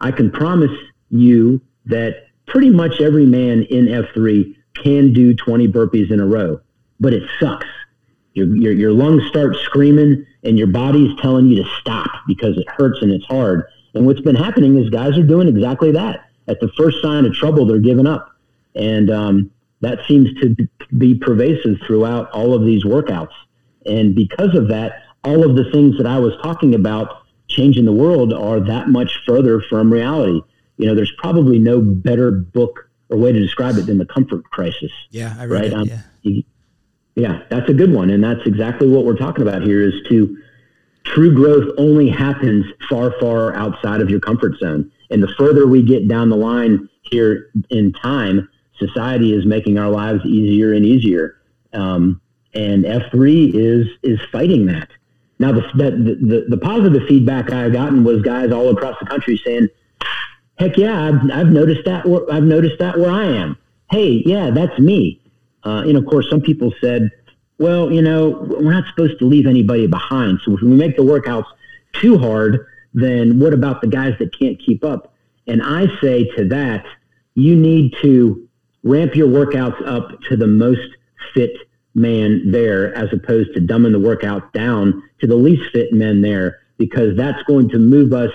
I can promise you that pretty much every man in F3 can do 20 burpees in a row, but it sucks. Your, your, your lungs start screaming and your body's telling you to stop because it hurts and it's hard. And what's been happening is guys are doing exactly that. At the first sign of trouble, they're giving up. And um, that seems to be pervasive throughout all of these workouts. And because of that, all of the things that I was talking about changing the world are that much further from reality. You know, there's probably no better book or way to describe it than the comfort crisis. Yeah, I read right? it. Um, yeah. yeah, that's a good one. And that's exactly what we're talking about here is to true growth only happens far, far outside of your comfort zone. And the further we get down the line here in time, society is making our lives easier and easier. Um, and F3 is, is fighting that. Now, the, the, the, positive feedback I've gotten was guys all across the country saying, heck yeah, I've, I've noticed that. Where, I've noticed that where I am. Hey, yeah, that's me. Uh, and of course, some people said, well, you know, we're not supposed to leave anybody behind. So if we make the workouts too hard, then what about the guys that can't keep up? And I say to that, you need to ramp your workouts up to the most fit man there as opposed to dumbing the workout down to the least fit men there because that's going to move us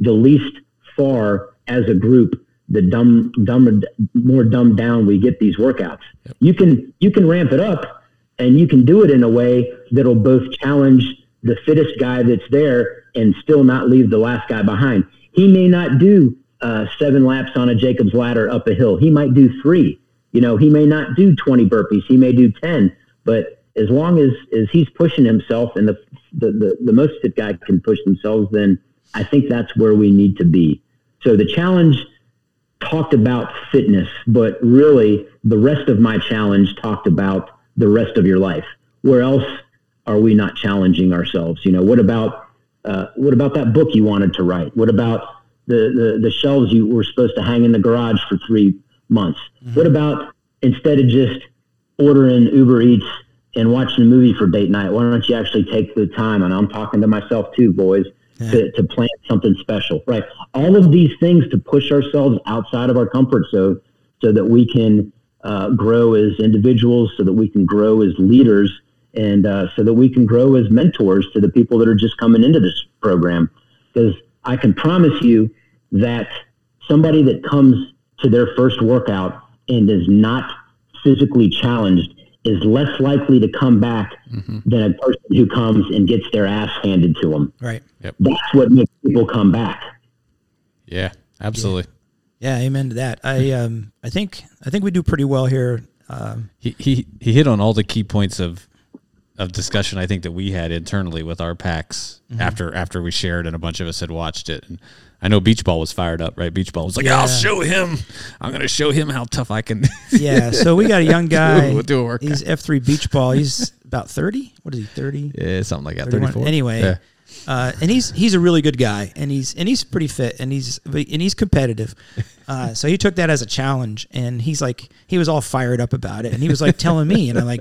the least far as a group the dumb dumb more dumbed down we get these workouts you can you can ramp it up and you can do it in a way that'll both challenge the fittest guy that's there and still not leave the last guy behind. He may not do uh, seven laps on a jacob's ladder up a hill. He might do three. You know he may not do 20 burpees. He may do 10 but as long as, as he's pushing himself and the, the, the, the most fit guy can push themselves then i think that's where we need to be. So the challenge talked about fitness, but really the rest of my challenge talked about the rest of your life. Where else are we not challenging ourselves? You know, what about uh, what about that book you wanted to write? What about the, the the shelves you were supposed to hang in the garage for three months? What about instead of just ordering Uber Eats and watching a movie for date night, why don't you actually take the time? And I'm talking to myself too, boys to, to plan something special, right? All of these things to push ourselves outside of our comfort zone so that we can uh, grow as individuals, so that we can grow as leaders, and uh, so that we can grow as mentors to the people that are just coming into this program. Because I can promise you that somebody that comes to their first workout and is not physically challenged is less likely to come back than a person who comes and gets their ass handed to them. Right. That's what makes people come back. Yeah, absolutely. Yeah, amen to that. I um I think I think we do pretty well here. Um, He, he he hit on all the key points of of discussion I think that we had internally with our packs Mm-hmm. after after we shared and a bunch of us had watched it. And I know Beach Ball was fired up, right? Beach Ball was like, Yeah. "I'll show him. I'm going to show him how tough I can." yeah, so we got a young guy. We'll do a workout. He's F three beach ball. He's about thirty. What is he? Thirty. yeah, something like that. 31. 34. Anyway, Yeah. Uh, and he's he's a really good guy, and he's and he's pretty fit, and he's and he's competitive. Uh, so he took that as a challenge, and he's like he was all fired up about it, and he was like telling me, and I'm like,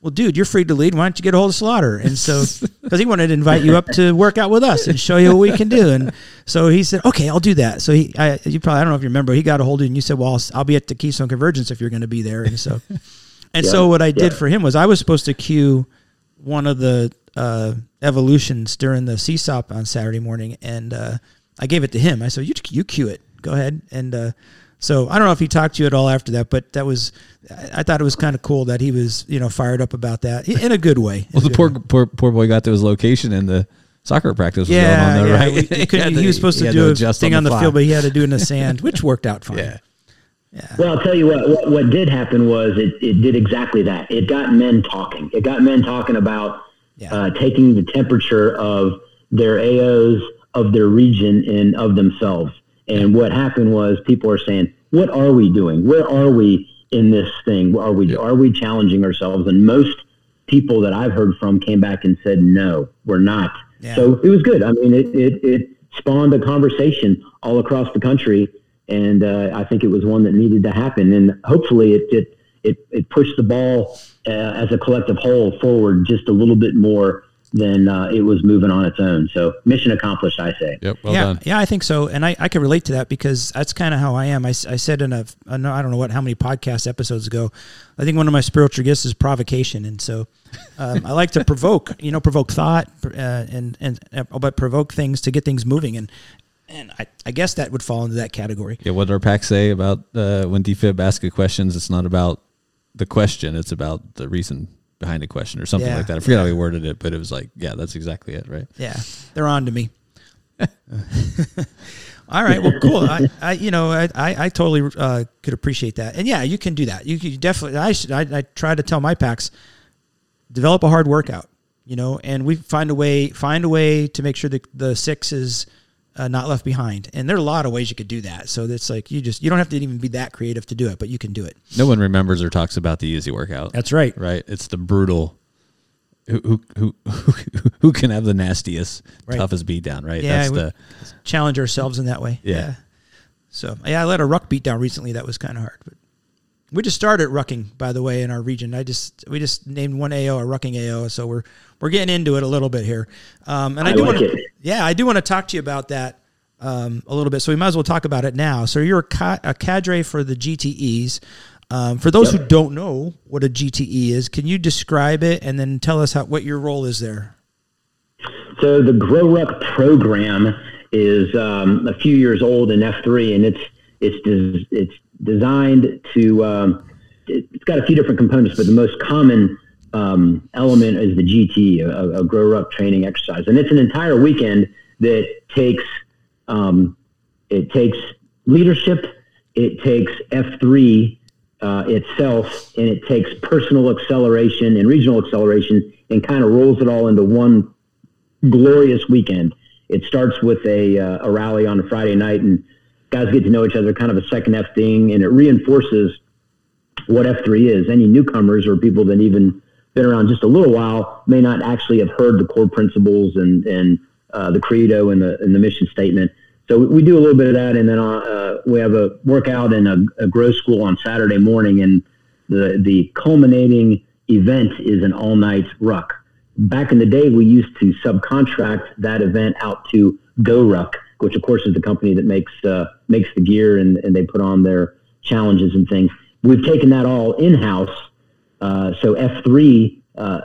well, dude, you're free to lead. Why don't you get a hold of Slaughter? And so because he wanted to invite you up to work out with us and show you what we can do, and so he said, okay, I'll do that. So he, I, you probably I don't know if you remember, he got a hold of you, and you said, well, I'll, I'll be at the Keystone Convergence if you're going to be there, and so. And so what I did yeah. for him was I was supposed to cue one of the uh, evolutions during the CSAUP on Saturday morning, and uh, I gave it to him. I said, "You you cue it, go ahead." And uh, so I don't know if he talked to you at all after that, but that was I, I thought it was kind of cool that he was you know fired up about that in a good way. Well, a the poor, way. poor poor boy got to his location and the soccer practice was Yeah, going on there, yeah. right? we- he, couldn't- he was supposed to had do a thing on the, fly. field, but he had to do it in the sand, which worked out fine. yeah, Well, I'll tell you what, what, what did happen was it, it did exactly that. It got men talking. It got men talking about Yeah. uh, taking the temperature of their AOs, of their region, and of themselves. And what happened was people are saying, what are we doing? Where are we in this thing? Are we, are we challenging ourselves? And most people that I've heard from came back and said, no, we're not. Yeah. So it was good. I mean, it, it, it spawned a conversation all across the country. And uh, I think it was one that needed to happen. And hopefully it, it, it, it pushed the ball uh, as a collective whole forward just a little bit more than uh, it was moving on its own. So mission accomplished, I say. Yep. Well yeah, done. yeah, I think so, and I, I can relate to that because that's kind of how I am. I said in a, a no- I don't know what how many podcast episodes ago, I think one of my spiritual gifts is provocation, and so um, I like to provoke, you know, provoke thought, uh, and and uh, but provoke things to get things moving, and and I, I guess that would fall into that category. Yeah. What did our pack say about uh, when defib asks questions? It's not about the question; it's about the reason behind the question, or something Yeah. like that. I forget how he worded it, but it was like, yeah, that's exactly it, right? Yeah, they're on to me. All right, well, cool. I, I you know, I, I, I totally uh, could appreciate that, and yeah, you can do that. You can definitely. I should. I, I try to tell my packs, develop a hard workout. You know, and we find a way find a way to make sure that the six is uh, not left behind. And there are a lot of ways you could do that. So it's like you just you don't have to even be that creative to do it, but you can do it. No one remembers or talks about the easy workout. That's right. right. It's the brutal. Who who who who can have the nastiest, Right. toughest beat down? Right. Yeah, That's the Challenge ourselves in that way. Yeah. So yeah, I let a ruck beat down recently. That was kind of hard, but we just started rucking, by the way, in our region. I just we just named one AO a rucking AO, so we're we're getting into it a little bit here. Um, and I, I do like want it. to, yeah, I do want to talk to you about that um, a little bit. So we might as well talk about it now. So you're a, ca- a cadre for the GTEs. Um, for those who don't know what a GTE is, can you describe it and then tell us how what your role is there? So the Grow Ruck program is um, a few years old in F3, and it's it's it's designed to. Um, it- it's got a few different components, but the most common um, element is the GT, a, a Grow Ruck training exercise, and it's an entire weekend that takes um, it takes leadership, it takes F3 uh, itself, and it takes personal acceleration and regional acceleration, and kind of rolls it all into one glorious weekend. It starts with a, uh, a rally on a Friday night, and guys get to know each other, kind of a second F thing, and it reinforces what F3 is. Any newcomers or people that even been around just a little while may not actually have heard the core principles and and uh, the credo and the and the mission statement. So we- we do a little bit of that, and then uh, we have a workout and a, a grow school on Saturday morning, and the the culminating event is an all night ruck. Back in the day, we used to subcontract that event out to Go Ruck, which of course is the company that makes uh, makes the gear and, and they put on their challenges and things. We've taken that all in house. Uh, so F3, uh,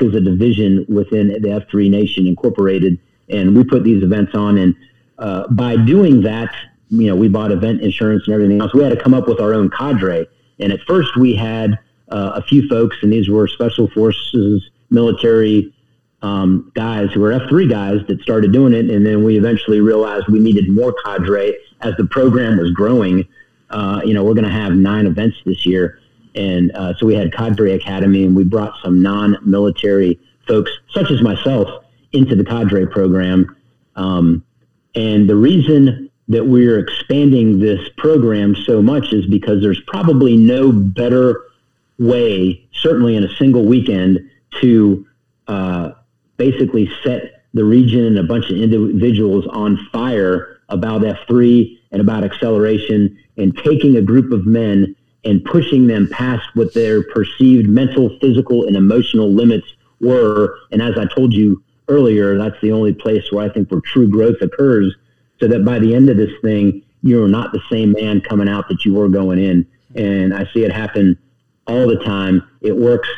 is a division within the F3 Nation Incorporated, and we put these events on. And uh, by doing that, you know, we bought event insurance and everything else. We had to come up with our own cadre. And at first, we had uh, a few folks, and these were special forces, military um, guys who were F3 guys that started doing it. And then we eventually realized we needed more cadre as the program was growing. Uh, you know, we're going to have nine events this year. And uh, so we had Cadre Academy, and we brought some non-military folks, such as myself, into the Cadre program. Um, and the reason that we're expanding this program so much is because there's probably no better way, certainly in a single weekend, to uh, basically set the region and a bunch of individuals on fire about F3 and about acceleration and taking a group of men and pushing them past what their perceived mental, physical, and emotional limits were. And as I told you earlier, that's the only place where I think where true growth occurs so that by the end of this thing, you're not the same man coming out that you were going in. And I see it happen all the time. It works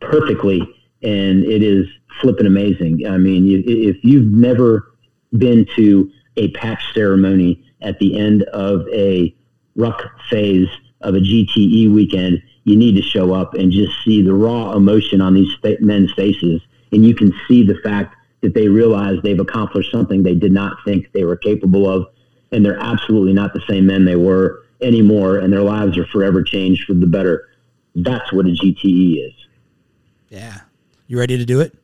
perfectly, and it is flipping amazing. I mean, you, if you've never been to a patch ceremony at the end of a ruck phase of a GTE weekend, you need to show up and just see the raw emotion on these men's faces. And you can see the fact that they realize they've accomplished something they did not think they were capable of. And they're absolutely not the same men they were anymore. And their lives are forever changed for the better. That's what a GTE is. Yeah, you ready to do it?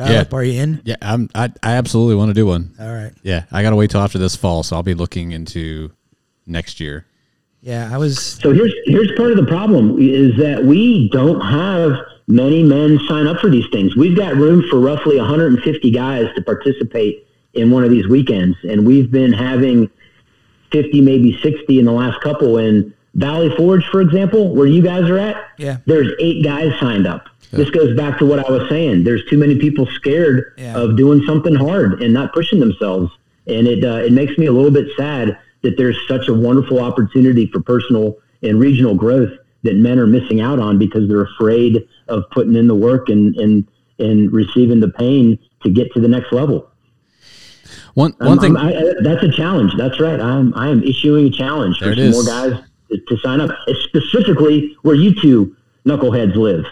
Dial Yeah. up. Are you in? Yeah, I'm, I I absolutely want to do one. All right. Yeah, I got to wait till after this fall, so I'll be looking into next year. Yeah, I was. So here's here's part of the problem is that we don't have many men sign up for these things. We've got room for roughly 150 guys to participate in one of these weekends, and we've been having 50, maybe 60 in the last couple. In Valley Forge, for example, where you guys are at, Yeah. there's eight guys signed up. This goes back to what I was saying. There's too many people scared Yeah. of doing something hard and not pushing themselves, and it uh, it makes me a little bit sad that there's such a wonderful opportunity for personal and regional growth that men are missing out on because they're afraid of putting in the work and and and receiving the pain to get to the next level. One one I'm- thing. I'm- I, I- that's a challenge. That's right. I'm I am issuing a challenge There for some is. more guys to, to sign up, It's specifically where you two knuckleheads live,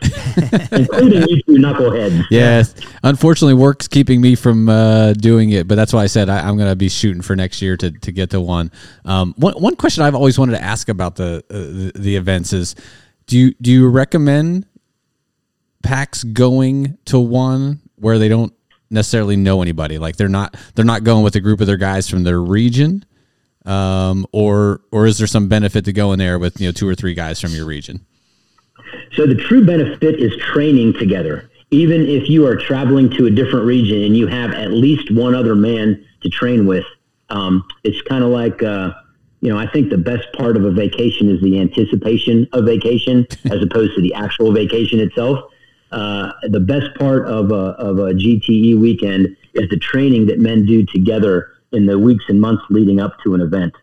including you two knuckleheads. Yes. Unfortunately, work's keeping me from uh, doing it, but that's why I said I, I'm going to be shooting for next year to, to get to one. Um, one. One question I've always wanted to ask about the, uh, the the events is, do you do you recommend packs going to one where they don't necessarily know anybody, like they're not they're not going with a group of their guys from their region, um, or or is there some benefit to going there with you know two or three guys from your region? So the true benefit is training together. Even if you are traveling to a different region and you have at least one other man to train with, um, it's kind of like, uh, you know, I think the best part of a vacation is the anticipation of vacation as opposed to the actual vacation itself. Uh, the best part of a, of a GTE weekend is the training that men do together in the weeks and months leading up to an event.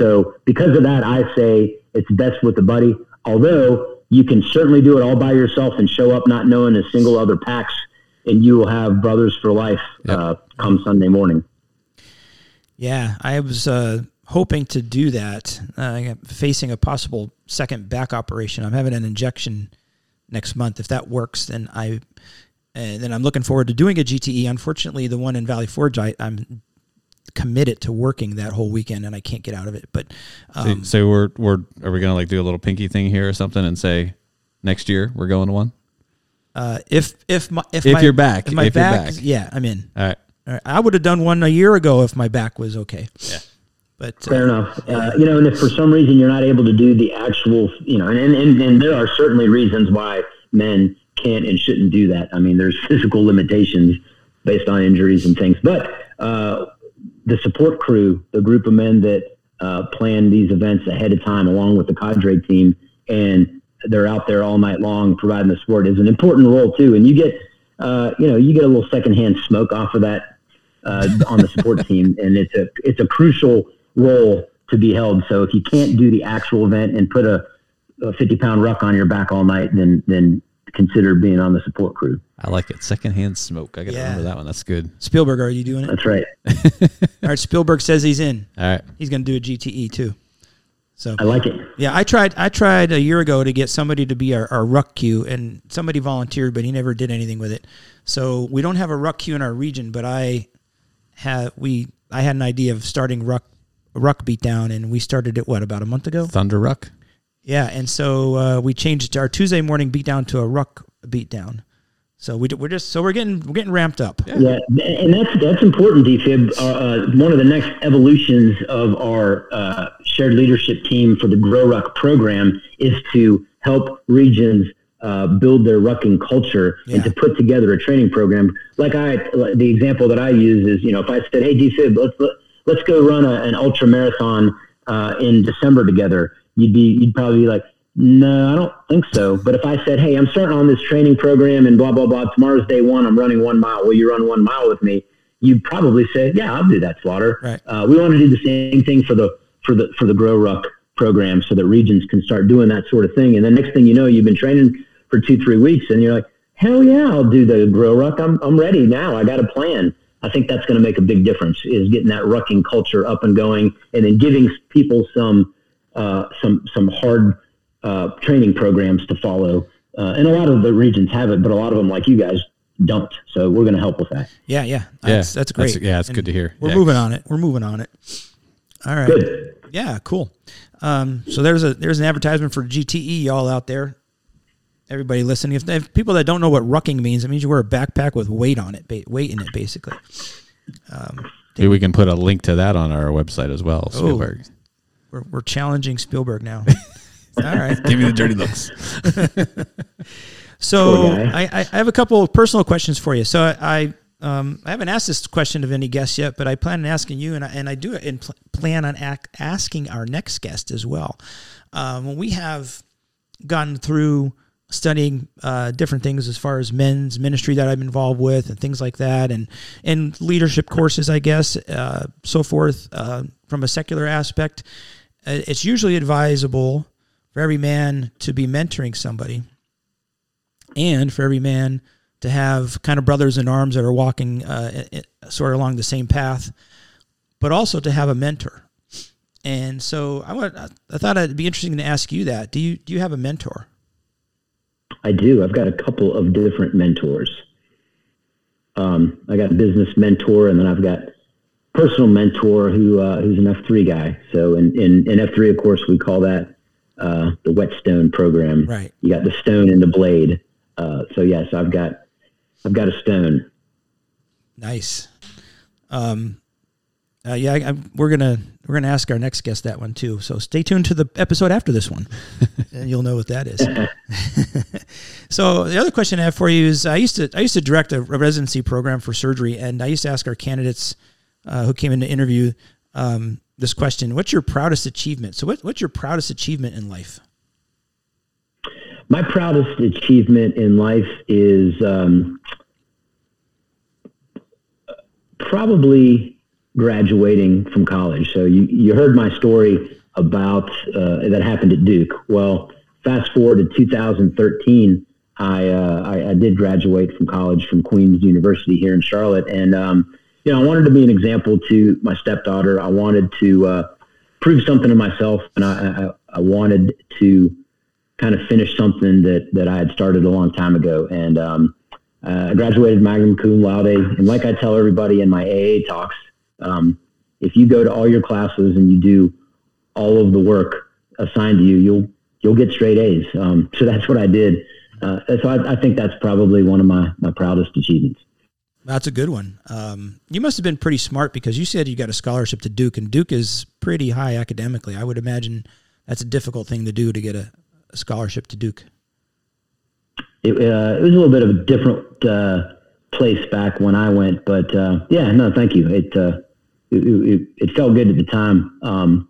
So because of that, I say it's best with a buddy. Although you can certainly do it all by yourself and show up not knowing a single other packs, and you will have brothers for life uh, come Sunday morning. Yeah, I was uh, hoping to do that. Uh, I'm facing a possible second back operation. I'm having an injection next month. If that works, then I and then I'm looking forward to doing a GTE. Unfortunately, the one in Valley Forge, I, I'm committed to working that whole weekend, and I can't get out of it. But um, so, so we're we're are we gonna like do a little pinky thing here or something and say next year we're going to one? uh, if if my if, If my, you're back, if my if you're back, back. yeah, I'm in. All right. All right. I would have done one a year ago if my back was okay. Yeah. But uh, Fair enough. Uh, you know, and if for some reason you're not able to do the actual, you know, and, and, and there are certainly reasons why men can't and shouldn't do that. I mean, there's physical limitations based on injuries and things. But uh, the support crew, the group of men that uh, plan these events ahead of time, along with the cadre team, and they're out there all night long providing the support is an important role too. And you get, uh, you know, you get a little secondhand smoke off of that uh, on the support team, and it's a it's a crucial role to be held. So if you can't do the actual event and put a, a fifty pound ruck on your back all night, then then consider being on the support crew. I like it. Secondhand smoke. I got to Yeah. remember that one. That's good. Spielberg, are you doing it? That's right. All right. Spielberg says he's in. All right. He's going to do a GTE too. So I like it. yeah, I tried. I tried a year ago to get somebody to be our, our ruck queue, and somebody volunteered, but he never did anything with it. So we don't have a ruck queue in our region, but I had we I had an idea of starting ruck a ruck beatdown, and we started it what about a month ago? Thunder Ruck. Yeah, and so uh, we changed our Tuesday morning beatdown to a ruck beatdown. So we, we're just so we're getting we're getting ramped up. Yeah, and that's that's important, DFib. Uh, uh, one of the next evolutions of our uh, shared leadership team for the Grow Ruck program is to help regions uh, build their rucking culture Yeah. and to put together a training program. Like I, like the example that I use is, you know, if I said, "Hey, DFib, let's let, let's go run a, an ultra marathon uh, in December together," you'd be you'd probably be like. No, I don't think so. But if I said, "Hey, I'm starting on this training program and blah blah blah. Tomorrow's day one. I'm running one mile. Will you run one mile with me?" You'd probably say, "Yeah, I'll do that, Slaughter." Right. Uh, we want to do the same thing for the for the for the Grow Ruck program, so that regions can start doing that sort of thing. And then next thing you know, you've been training for two three weeks, and you're like, "Hell yeah, I'll do the Grow Ruck. I'm I'm ready now. I got a plan." I think that's going to make a big difference. Is getting that rucking culture up and going, and then giving people some uh, some some hard uh, training programs to follow. Uh, and a lot of the regions have it, but a lot of them, like you guys, don't. So we're going to help with that. Yeah, yeah, that's, that's great. That's- yeah, it's good to hear. We're Yeah. moving on it. We're moving on it. All right. Good. Yeah, cool. Um, so there's a there's an advertisement for GTE y'all out there. Everybody listening, if, if people that don't know what rucking means, it means you wear a backpack with weight on it, ba- weight in it, basically. Maybe we can put a link to that on our website as well. Spielberg. We're, we're challenging Spielberg now. All right. Give me the dirty looks. So Poor. I, I I have a couple of personal questions for you. So I, I um I haven't asked this question of any guests yet, but I plan on asking you, and I, and I do and pl- plan on ac- asking our next guest as well. Um, when we have gone through studying uh, different things as far as men's ministry that I'm involved with and things like that, and and leadership courses, I guess, uh, so forth. Uh, from a secular aspect, uh, it's usually advisable for every man to be mentoring somebody, and for every man to have kind of brothers in arms that are walking uh, sort of along the same path, but also to have a mentor. And so I, want, I thought it'd be interesting to ask you that. Do you do you have a mentor? I do. I've got a couple of different mentors. Um, I got a business mentor, and then I've got personal mentor who uh, who's an F three guy. So in, in, in F three, of course, we call that uh, the whetstone program. Right. You got the stone and the blade. Uh, so yes, I've got I've got a stone. Nice. Um, uh, yeah, I, I, we're gonna we're gonna ask our next guest that one too. So stay tuned to the episode after this one, and you'll know what that is. so the other question I have for you is: I used to I used to direct a, residency program for surgery, and I used to ask our candidates uh, who came in to interview um, this question: What's your proudest achievement? So, what, what's your proudest achievement in life? My proudest achievement in life is um, probably graduating from college. So you, you heard my story about uh, that happened at Duke. Well, fast forward to 2013, I, uh, I, I did graduate from college from Queens University here in Charlotte, and um, you know I wanted to be an example to my stepdaughter. I wanted to uh, prove something to myself, and I, I, I wanted to kind of finish something that that I had started a long time ago. And um, uh, I graduated magna cum laude, and like I tell everybody in my AA talks, um, if you go to all your classes and you do all of the work assigned to you, you'll you'll get straight A's. Um, so that's what I did. Uh, so I, I, think that's probably one of my my proudest achievements. That's a good one. Um, you must have been pretty smart because you said you got a scholarship to Duke, and Duke is pretty high academically. I would imagine that's a difficult thing to do to get a, a scholarship to Duke. It, uh, it, was a little bit of a different uh, place back when I went, but uh, yeah, no, thank you. It uh, it, it, it, felt good at the time. Um,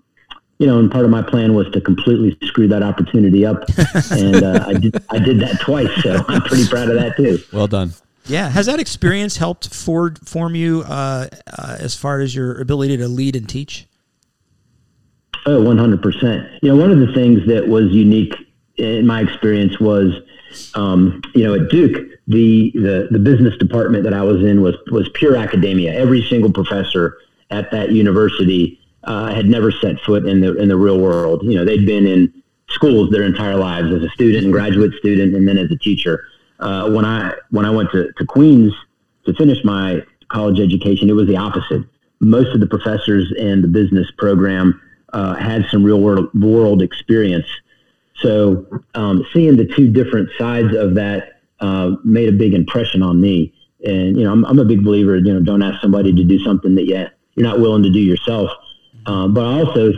you know, and part of my plan was to completely screw that opportunity up, and uh, I did. I did that twice, so I'm pretty proud of that too. Well done. Yeah, has that experience helped form you uh, uh, as far as your ability to lead and teach? Oh, 100%. You know, one of the things that was unique in my experience was, um, you know, at Duke, the, the, the business department that I was in was, was pure academia. Every single professor at that university uh, had never set foot in the in the real world. You know, they'd been in schools their entire lives as a student and graduate student, and then as a teacher. Uh, when I when I went to, to Queens to finish my college education, it was the opposite. Most of the professors in the business program uh, had some real world world experience. So um, seeing the two different sides of that uh, made a big impression on me. And you know, I'm, I'm a big believer. You know, don't ask somebody to do something that you you're not willing to do yourself. Um, but also,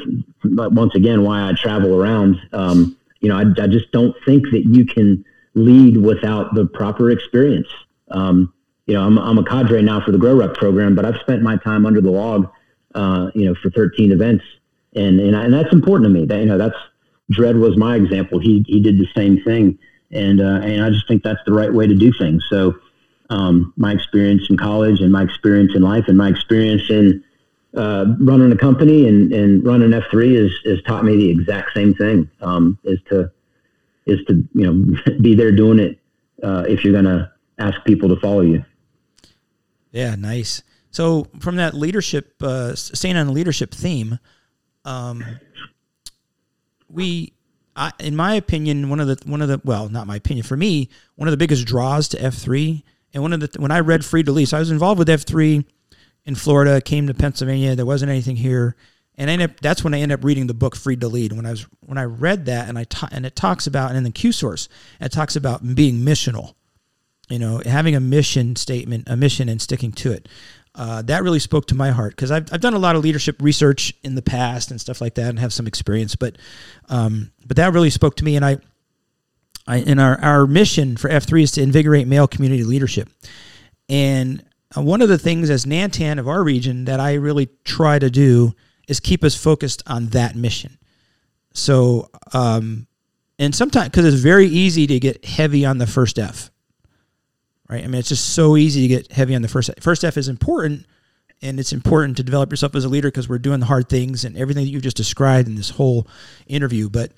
once again, why I travel around. Um, you know, I, I, just don't think that you can lead without the proper experience. Um, you know, I'm, I'm a cadre now for the GrowRuck program, but I've spent my time under the log, uh, you know, for 13 events, and and, I, and that's important to me. That you know, that's Dredd was my example. He he did the same thing, and uh, and I just think that's the right way to do things. So, um, my experience in college, and my experience in life, and my experience in uh, running a company and, and running F three is has taught me the exact same thing. Um, is to is to you know be there doing it uh, if you're going to ask people to follow you. Yeah, nice. So from that leadership, uh, staying on the leadership theme, um, we, I, in my opinion, one of the one of the well, not my opinion, for me, one of the biggest draws to F three, and one of the when I read Free to Lead, so I was involved with F three in Florida, came to Pennsylvania. There wasn't anything here, and I ended up, that's when I end up reading the book Free to Lead. When I was when I read that, and I ta- and it talks about and in the Q source, it talks about being missional. You know, having a mission statement, a mission, and sticking to it. Uh, that really spoke to my heart because I've, I've done a lot of leadership research in the past and stuff like that, and have some experience. But um, but that really spoke to me, and I, I in our our mission for F three is to invigorate male community leadership, and uh, one of the things as Nantan of our region that I really try to do is keep us focused on that mission. So, um, and sometimes because it's very easy to get heavy on the first F, right? I mean, it's just so easy to get heavy on the first F. first F is important, and it's important to develop yourself as a leader because we're doing the hard things and everything that you've just described in this whole interview. But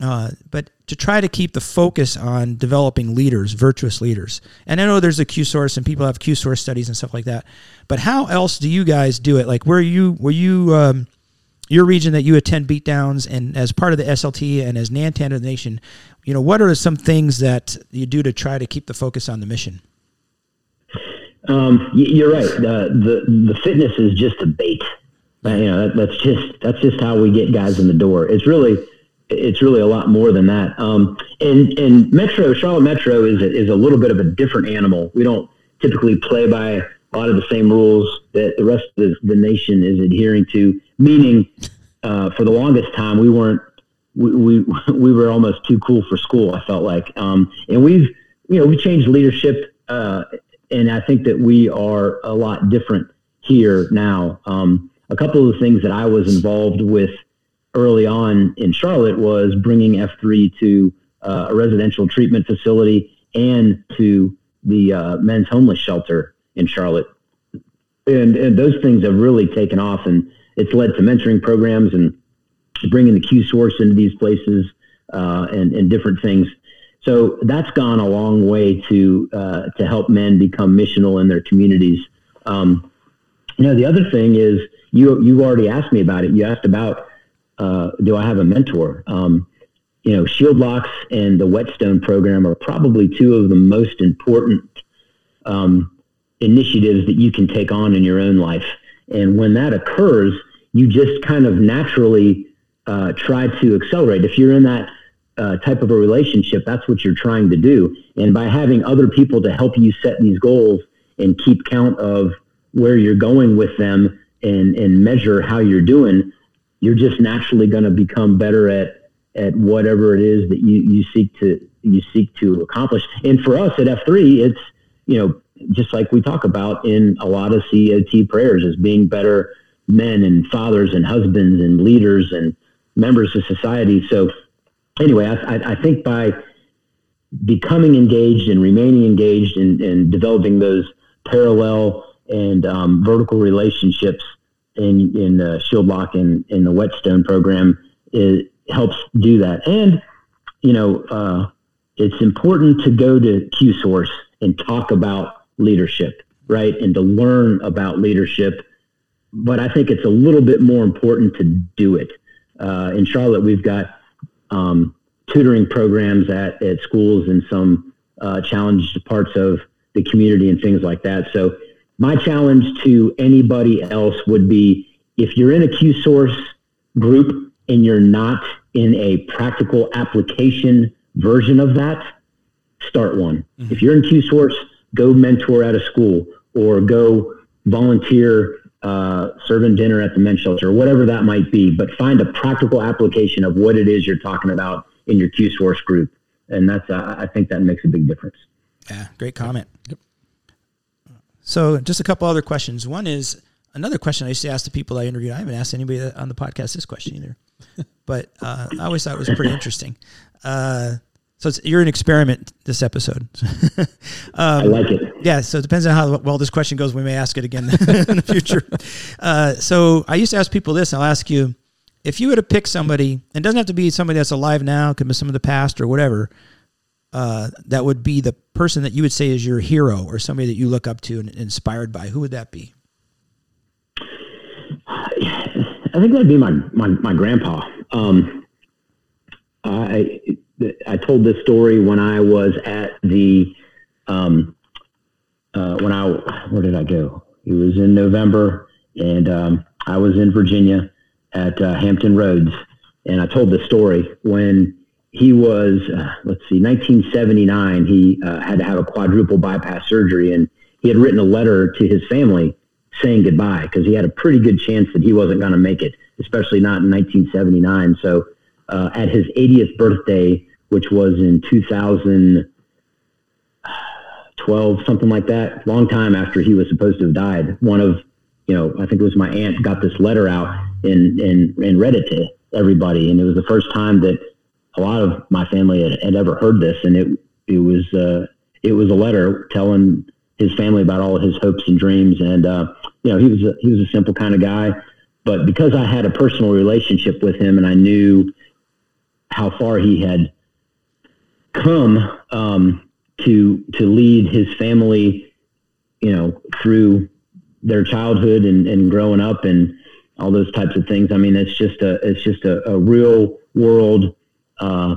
uh, but to try to keep the focus on developing leaders, virtuous leaders. And I know there's a Q source and people have Q source studies and stuff like that. But how else do you guys do it? Like, where you were you um, your region that you attend beatdowns and as part of the SLT and as Nantan of the nation, you know, what are some things that you do to try to keep the focus on the mission? Um, you're right. Uh, the the fitness is just a bait. You know, that, that's just that's just how we get guys in the door. It's really it's really a lot more than that. Um, and and Metro Charlotte Metro is a, is a little bit of a different animal. We don't typically play by a lot of the same rules that the rest of the, nation is adhering to. Meaning, uh, for the longest time, we weren't we, we we were almost too cool for school. I felt like, um, and we've you know we changed leadership, uh, and I think that we are a lot different here now. Um, a couple of the things that I was involved with early on in Charlotte was bringing F3 to uh, a residential treatment facility and to the uh, men's homeless shelter in Charlotte. And, and those things have really taken off, and it's led to mentoring programs and bringing the Q source into these places uh, and, and different things. So that's gone a long way to uh, to help men become missional in their communities. Um, you know, the other thing is you you already asked me about it. You asked about uh, do I have a mentor? Um, you know, Shield Locks and the Whetstone program are probably two of the most important um, initiatives that you can take on in your own life. And when that occurs, you just kind of naturally uh, try to accelerate. If you're in that uh, type of a relationship, that's what you're trying to do. And by having other people to help you set these goals and keep count of where you're going with them and, and measure how you're doing, you're just naturally going to become better at at whatever it is that you, you seek to you seek to accomplish. And for us at F3, it's you know just like we talk about in a lot of COT prayers as being better men and fathers and husbands and leaders and members of society. So anyway, I, I think by becoming engaged and remaining engaged and, and developing those parallel and um, vertical relationships in in the Shield Lock and in the Whetstone program it helps do that. And you know, uh, it's important to go to Q Source and talk about leadership, right, and to learn about leadership. But I think it's a little bit more important to do it. Uh, in Charlotte, we've got um, tutoring programs at, at schools in some uh, challenged parts of the community and things like that. So my challenge to anybody else would be if you're in a Q source group and you're not in a practical application version of that, start one. Mm-hmm. If you're in Q source, go mentor at a school or go volunteer uh, serving dinner at the men's shelter or whatever that might be. But find a practical application of what it is you're talking about in your Q source group, and that's uh, I think that makes a big difference. Yeah, great comment. So, just a couple other questions. One is another question I used to ask the people I interviewed. I haven't asked anybody on the podcast this question either, but uh, I always thought it was pretty interesting. Uh, so you're an experiment this episode. um, I like it. Yeah. So it depends on how well this question goes. We may ask it again in the future. Uh, so I used to ask people this. I'll ask you if you were to pick somebody, and it doesn't have to be somebody that's alive now, could be some of the past or whatever uh, that would be the person that you would say is your hero or somebody that you look up to and inspired by? Who would that be? I think that'd be my my, my grandpa. Um, I I told this story when I was at the um, uh, when I where did I go? It was in November, and um, I was in Virginia at uh, Hampton Roads, and I told this story when he was, uh, let's see, 1979. He uh, had to have a quadruple bypass surgery, and he had written a letter to his family saying goodbye because he had a pretty good chance that he wasn't going to make it, especially not in 1979. So, uh, at his 80th birthday, which was in 2012, something like that, long time after he was supposed to have died, one of, you know, I think it was my aunt got this letter out and and and read it to everybody, and it was the first time that a lot of my family had, had ever heard this, and it it was uh, it was a letter telling his family about all his hopes and dreams, and uh, you know he was a, he was a simple kind of guy, but because I had a personal relationship with him, and I knew how far he had come um, to to lead his family, you know, through their childhood and, and growing up and all those types of things. I mean, it's just a it's just a, a real world uh,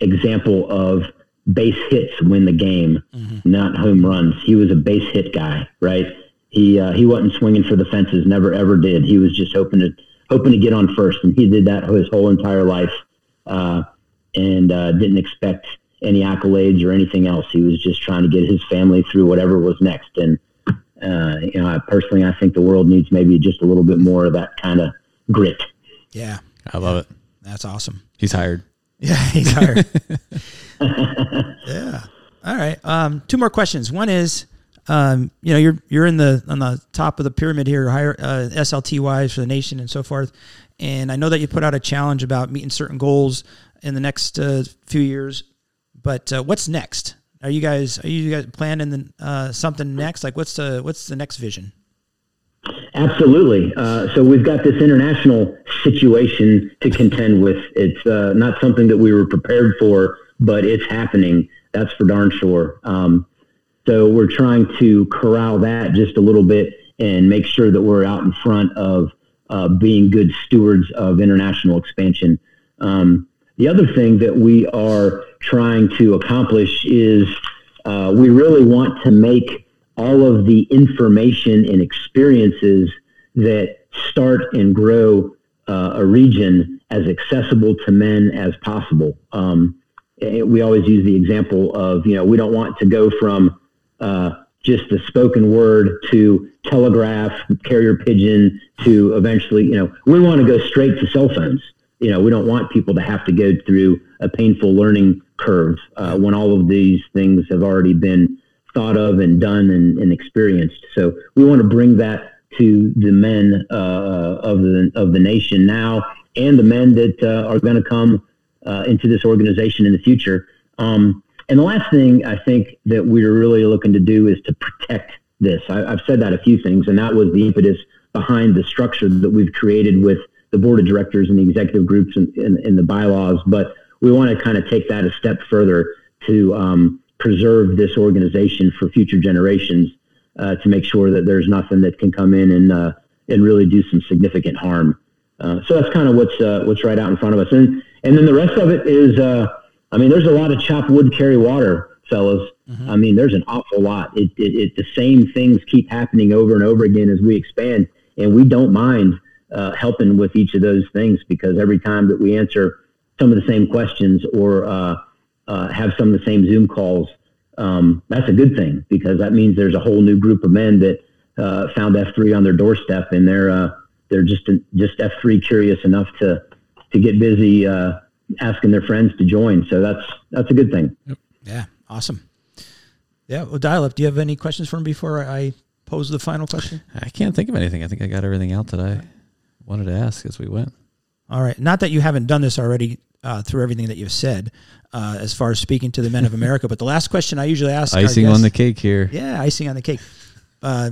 example of base hits win the game, mm-hmm. not home runs. He was a base hit guy, right? He uh, he wasn't swinging for the fences, never ever did. He was just hoping to hoping to get on first, and he did that his whole entire life, uh, and uh, didn't expect any accolades or anything else. He was just trying to get his family through whatever was next. And uh, you know, I personally, I think the world needs maybe just a little bit more of that kind of grit. Yeah, I love it. That's awesome. He's hired. Yeah, he's hired. yeah. All right. Um, two more questions. One is, um, you know, you're you're in the on the top of the pyramid here, higher uh, SLT wise for the nation and so forth. And I know that you put out a challenge about meeting certain goals in the next uh, few years. But uh, what's next? Are you guys are you guys planning uh, something next? Like what's the what's the next vision? Absolutely. Uh, so we've got this international situation to contend with. It's uh, not something that we were prepared for, but it's happening. That's for darn sure. Um, so we're trying to corral that just a little bit and make sure that we're out in front of uh, being good stewards of international expansion. Um, the other thing that we are trying to accomplish is uh, we really want to make all of the information and experiences that start and grow uh, a region as accessible to men as possible. Um, we always use the example of, you know, we don't want to go from uh, just the spoken word to telegraph, carrier pigeon to eventually, you know, we want to go straight to cell phones you know, we don't want people to have to go through a painful learning curve uh, when all of these things have already been thought of and done and, and experienced. So we want to bring that to the men uh, of the of the nation now, and the men that uh, are going to come uh, into this organization in the future. Um, and the last thing I think that we're really looking to do is to protect this. I, I've said that a few things, and that was the impetus behind the structure that we've created with the board of directors and the executive groups and, in the bylaws, but we want to kind of take that a step further to um, preserve this organization for future generations uh, to make sure that there's nothing that can come in and uh, and really do some significant harm. Uh, so that's kind of what's uh, what's right out in front of us, and and then the rest of it is, uh, I mean, there's a lot of chop wood, carry water, fellas. Mm-hmm. I mean, there's an awful lot. It, it, it the same things keep happening over and over again as we expand, and we don't mind uh, helping with each of those things because every time that we answer some of the same questions or uh, have some of the same Zoom calls, um, that's a good thing because that means there's a whole new group of men that uh, found F3 on their doorstep and they're uh, they're just just F3 curious enough to to get busy uh, asking their friends to join. So that's that's a good thing. Yeah, awesome. Yeah, well, dial up. Do you have any questions for me before I pose the final question? I can't think of anything. I think I got everything out that I wanted to ask as we went. All right. Not that you haven't done this already uh, through everything that you've said, uh, as far as speaking to the men of America. but the last question I usually ask icing guests, on the cake here. Yeah, icing on the cake. Uh,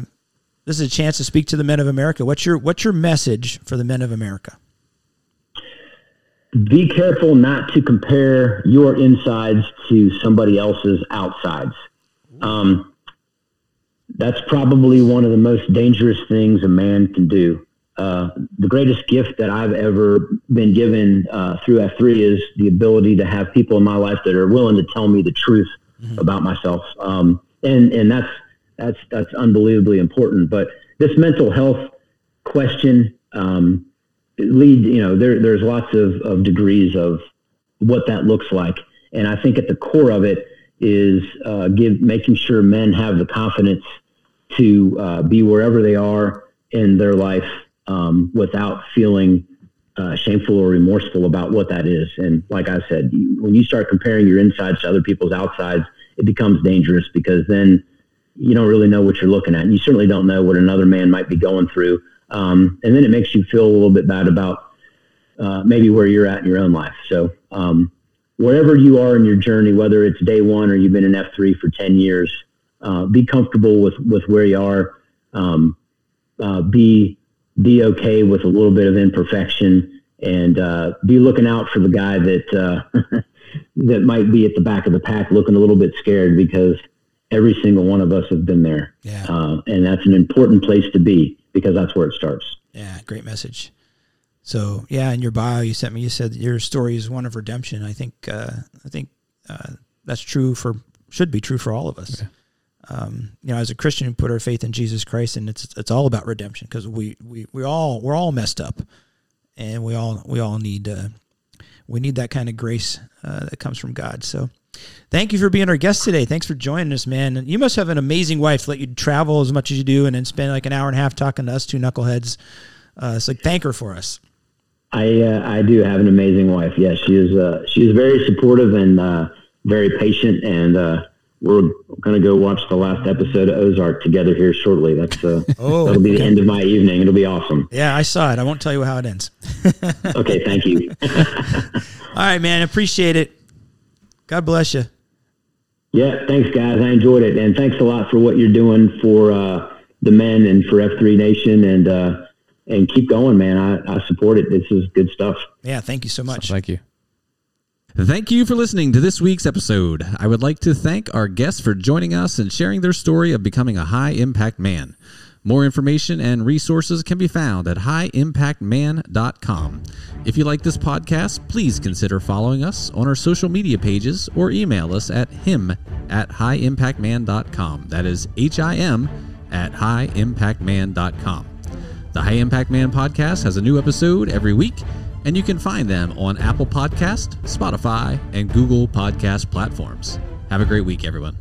this is a chance to speak to the men of America. What's your What's your message for the men of America? Be careful not to compare your insides to somebody else's outsides. Um, that's probably one of the most dangerous things a man can do. Uh, the greatest gift that I've ever been given uh, through F3 is the ability to have people in my life that are willing to tell me the truth mm-hmm. about myself. Um, and, and that's, that's, that's unbelievably important. But this mental health question, um, lead, you know, there, there's lots of, of degrees of what that looks like. And I think at the core of it is uh, give, making sure men have the confidence to uh, be wherever they are in their life um, without feeling uh, shameful or remorseful about what that is. And like I said, when you start comparing your insides to other people's outsides, it becomes dangerous because then you don't really know what you're looking at. And you certainly don't know what another man might be going through. Um, and then it makes you feel a little bit bad about uh, maybe where you're at in your own life. So um, wherever you are in your journey, whether it's day one or you've been in F3 for 10 years, uh, be comfortable with, with where you are. Um, uh, be, be okay with a little bit of imperfection and uh, be looking out for the guy that, uh, that might be at the back of the pack looking a little bit scared because every single one of us have been there. Yeah. Uh, and that's an important place to be because that's where it starts. Yeah, great message. So yeah, in your bio you sent me, you said your story is one of redemption. I think uh, I think uh, that's true for should be true for all of us. Um, you know, as a Christian who put our faith in Jesus Christ, and it's it's all about redemption because we, we we all we're all messed up, and we all we all need uh, we need that kind of grace uh, that comes from God. So. Thank you for being our guest today. Thanks for joining us, man. You must have an amazing wife let you travel as much as you do and then spend like an hour and a half talking to us two knuckleheads. Uh, so thank her for us. I uh, I do have an amazing wife. Yes, she is. Uh, she is very supportive and uh, very patient. And uh, we're going to go watch the last episode of Ozark together here shortly. That's uh, Oh, that'll be the end of my evening. It'll be awesome. Yeah, I saw it. I won't tell you how it ends. Okay, thank you. All right, man. Appreciate it. God bless you. yeah, thanks, guys. I enjoyed it, and thanks a lot for what you're doing for uh, the men and for F3 Nation, and uh, and keep going, man. I, I support it. This is good stuff. Yeah, thank you so much. Thank you. Thank you for listening to this week's episode. I would like to thank our guests for joining us and sharing their story of becoming a high impact man. More information and resources can be found at highimpactman.com. If you like this podcast, please consider following us on our social media pages or email us at him at highimpactman.com. That is H I M at highimpactman.com. The High Impact Man podcast has a new episode every week, and you can find them on Apple Podcast, Spotify, and Google Podcast platforms. Have a great week, everyone.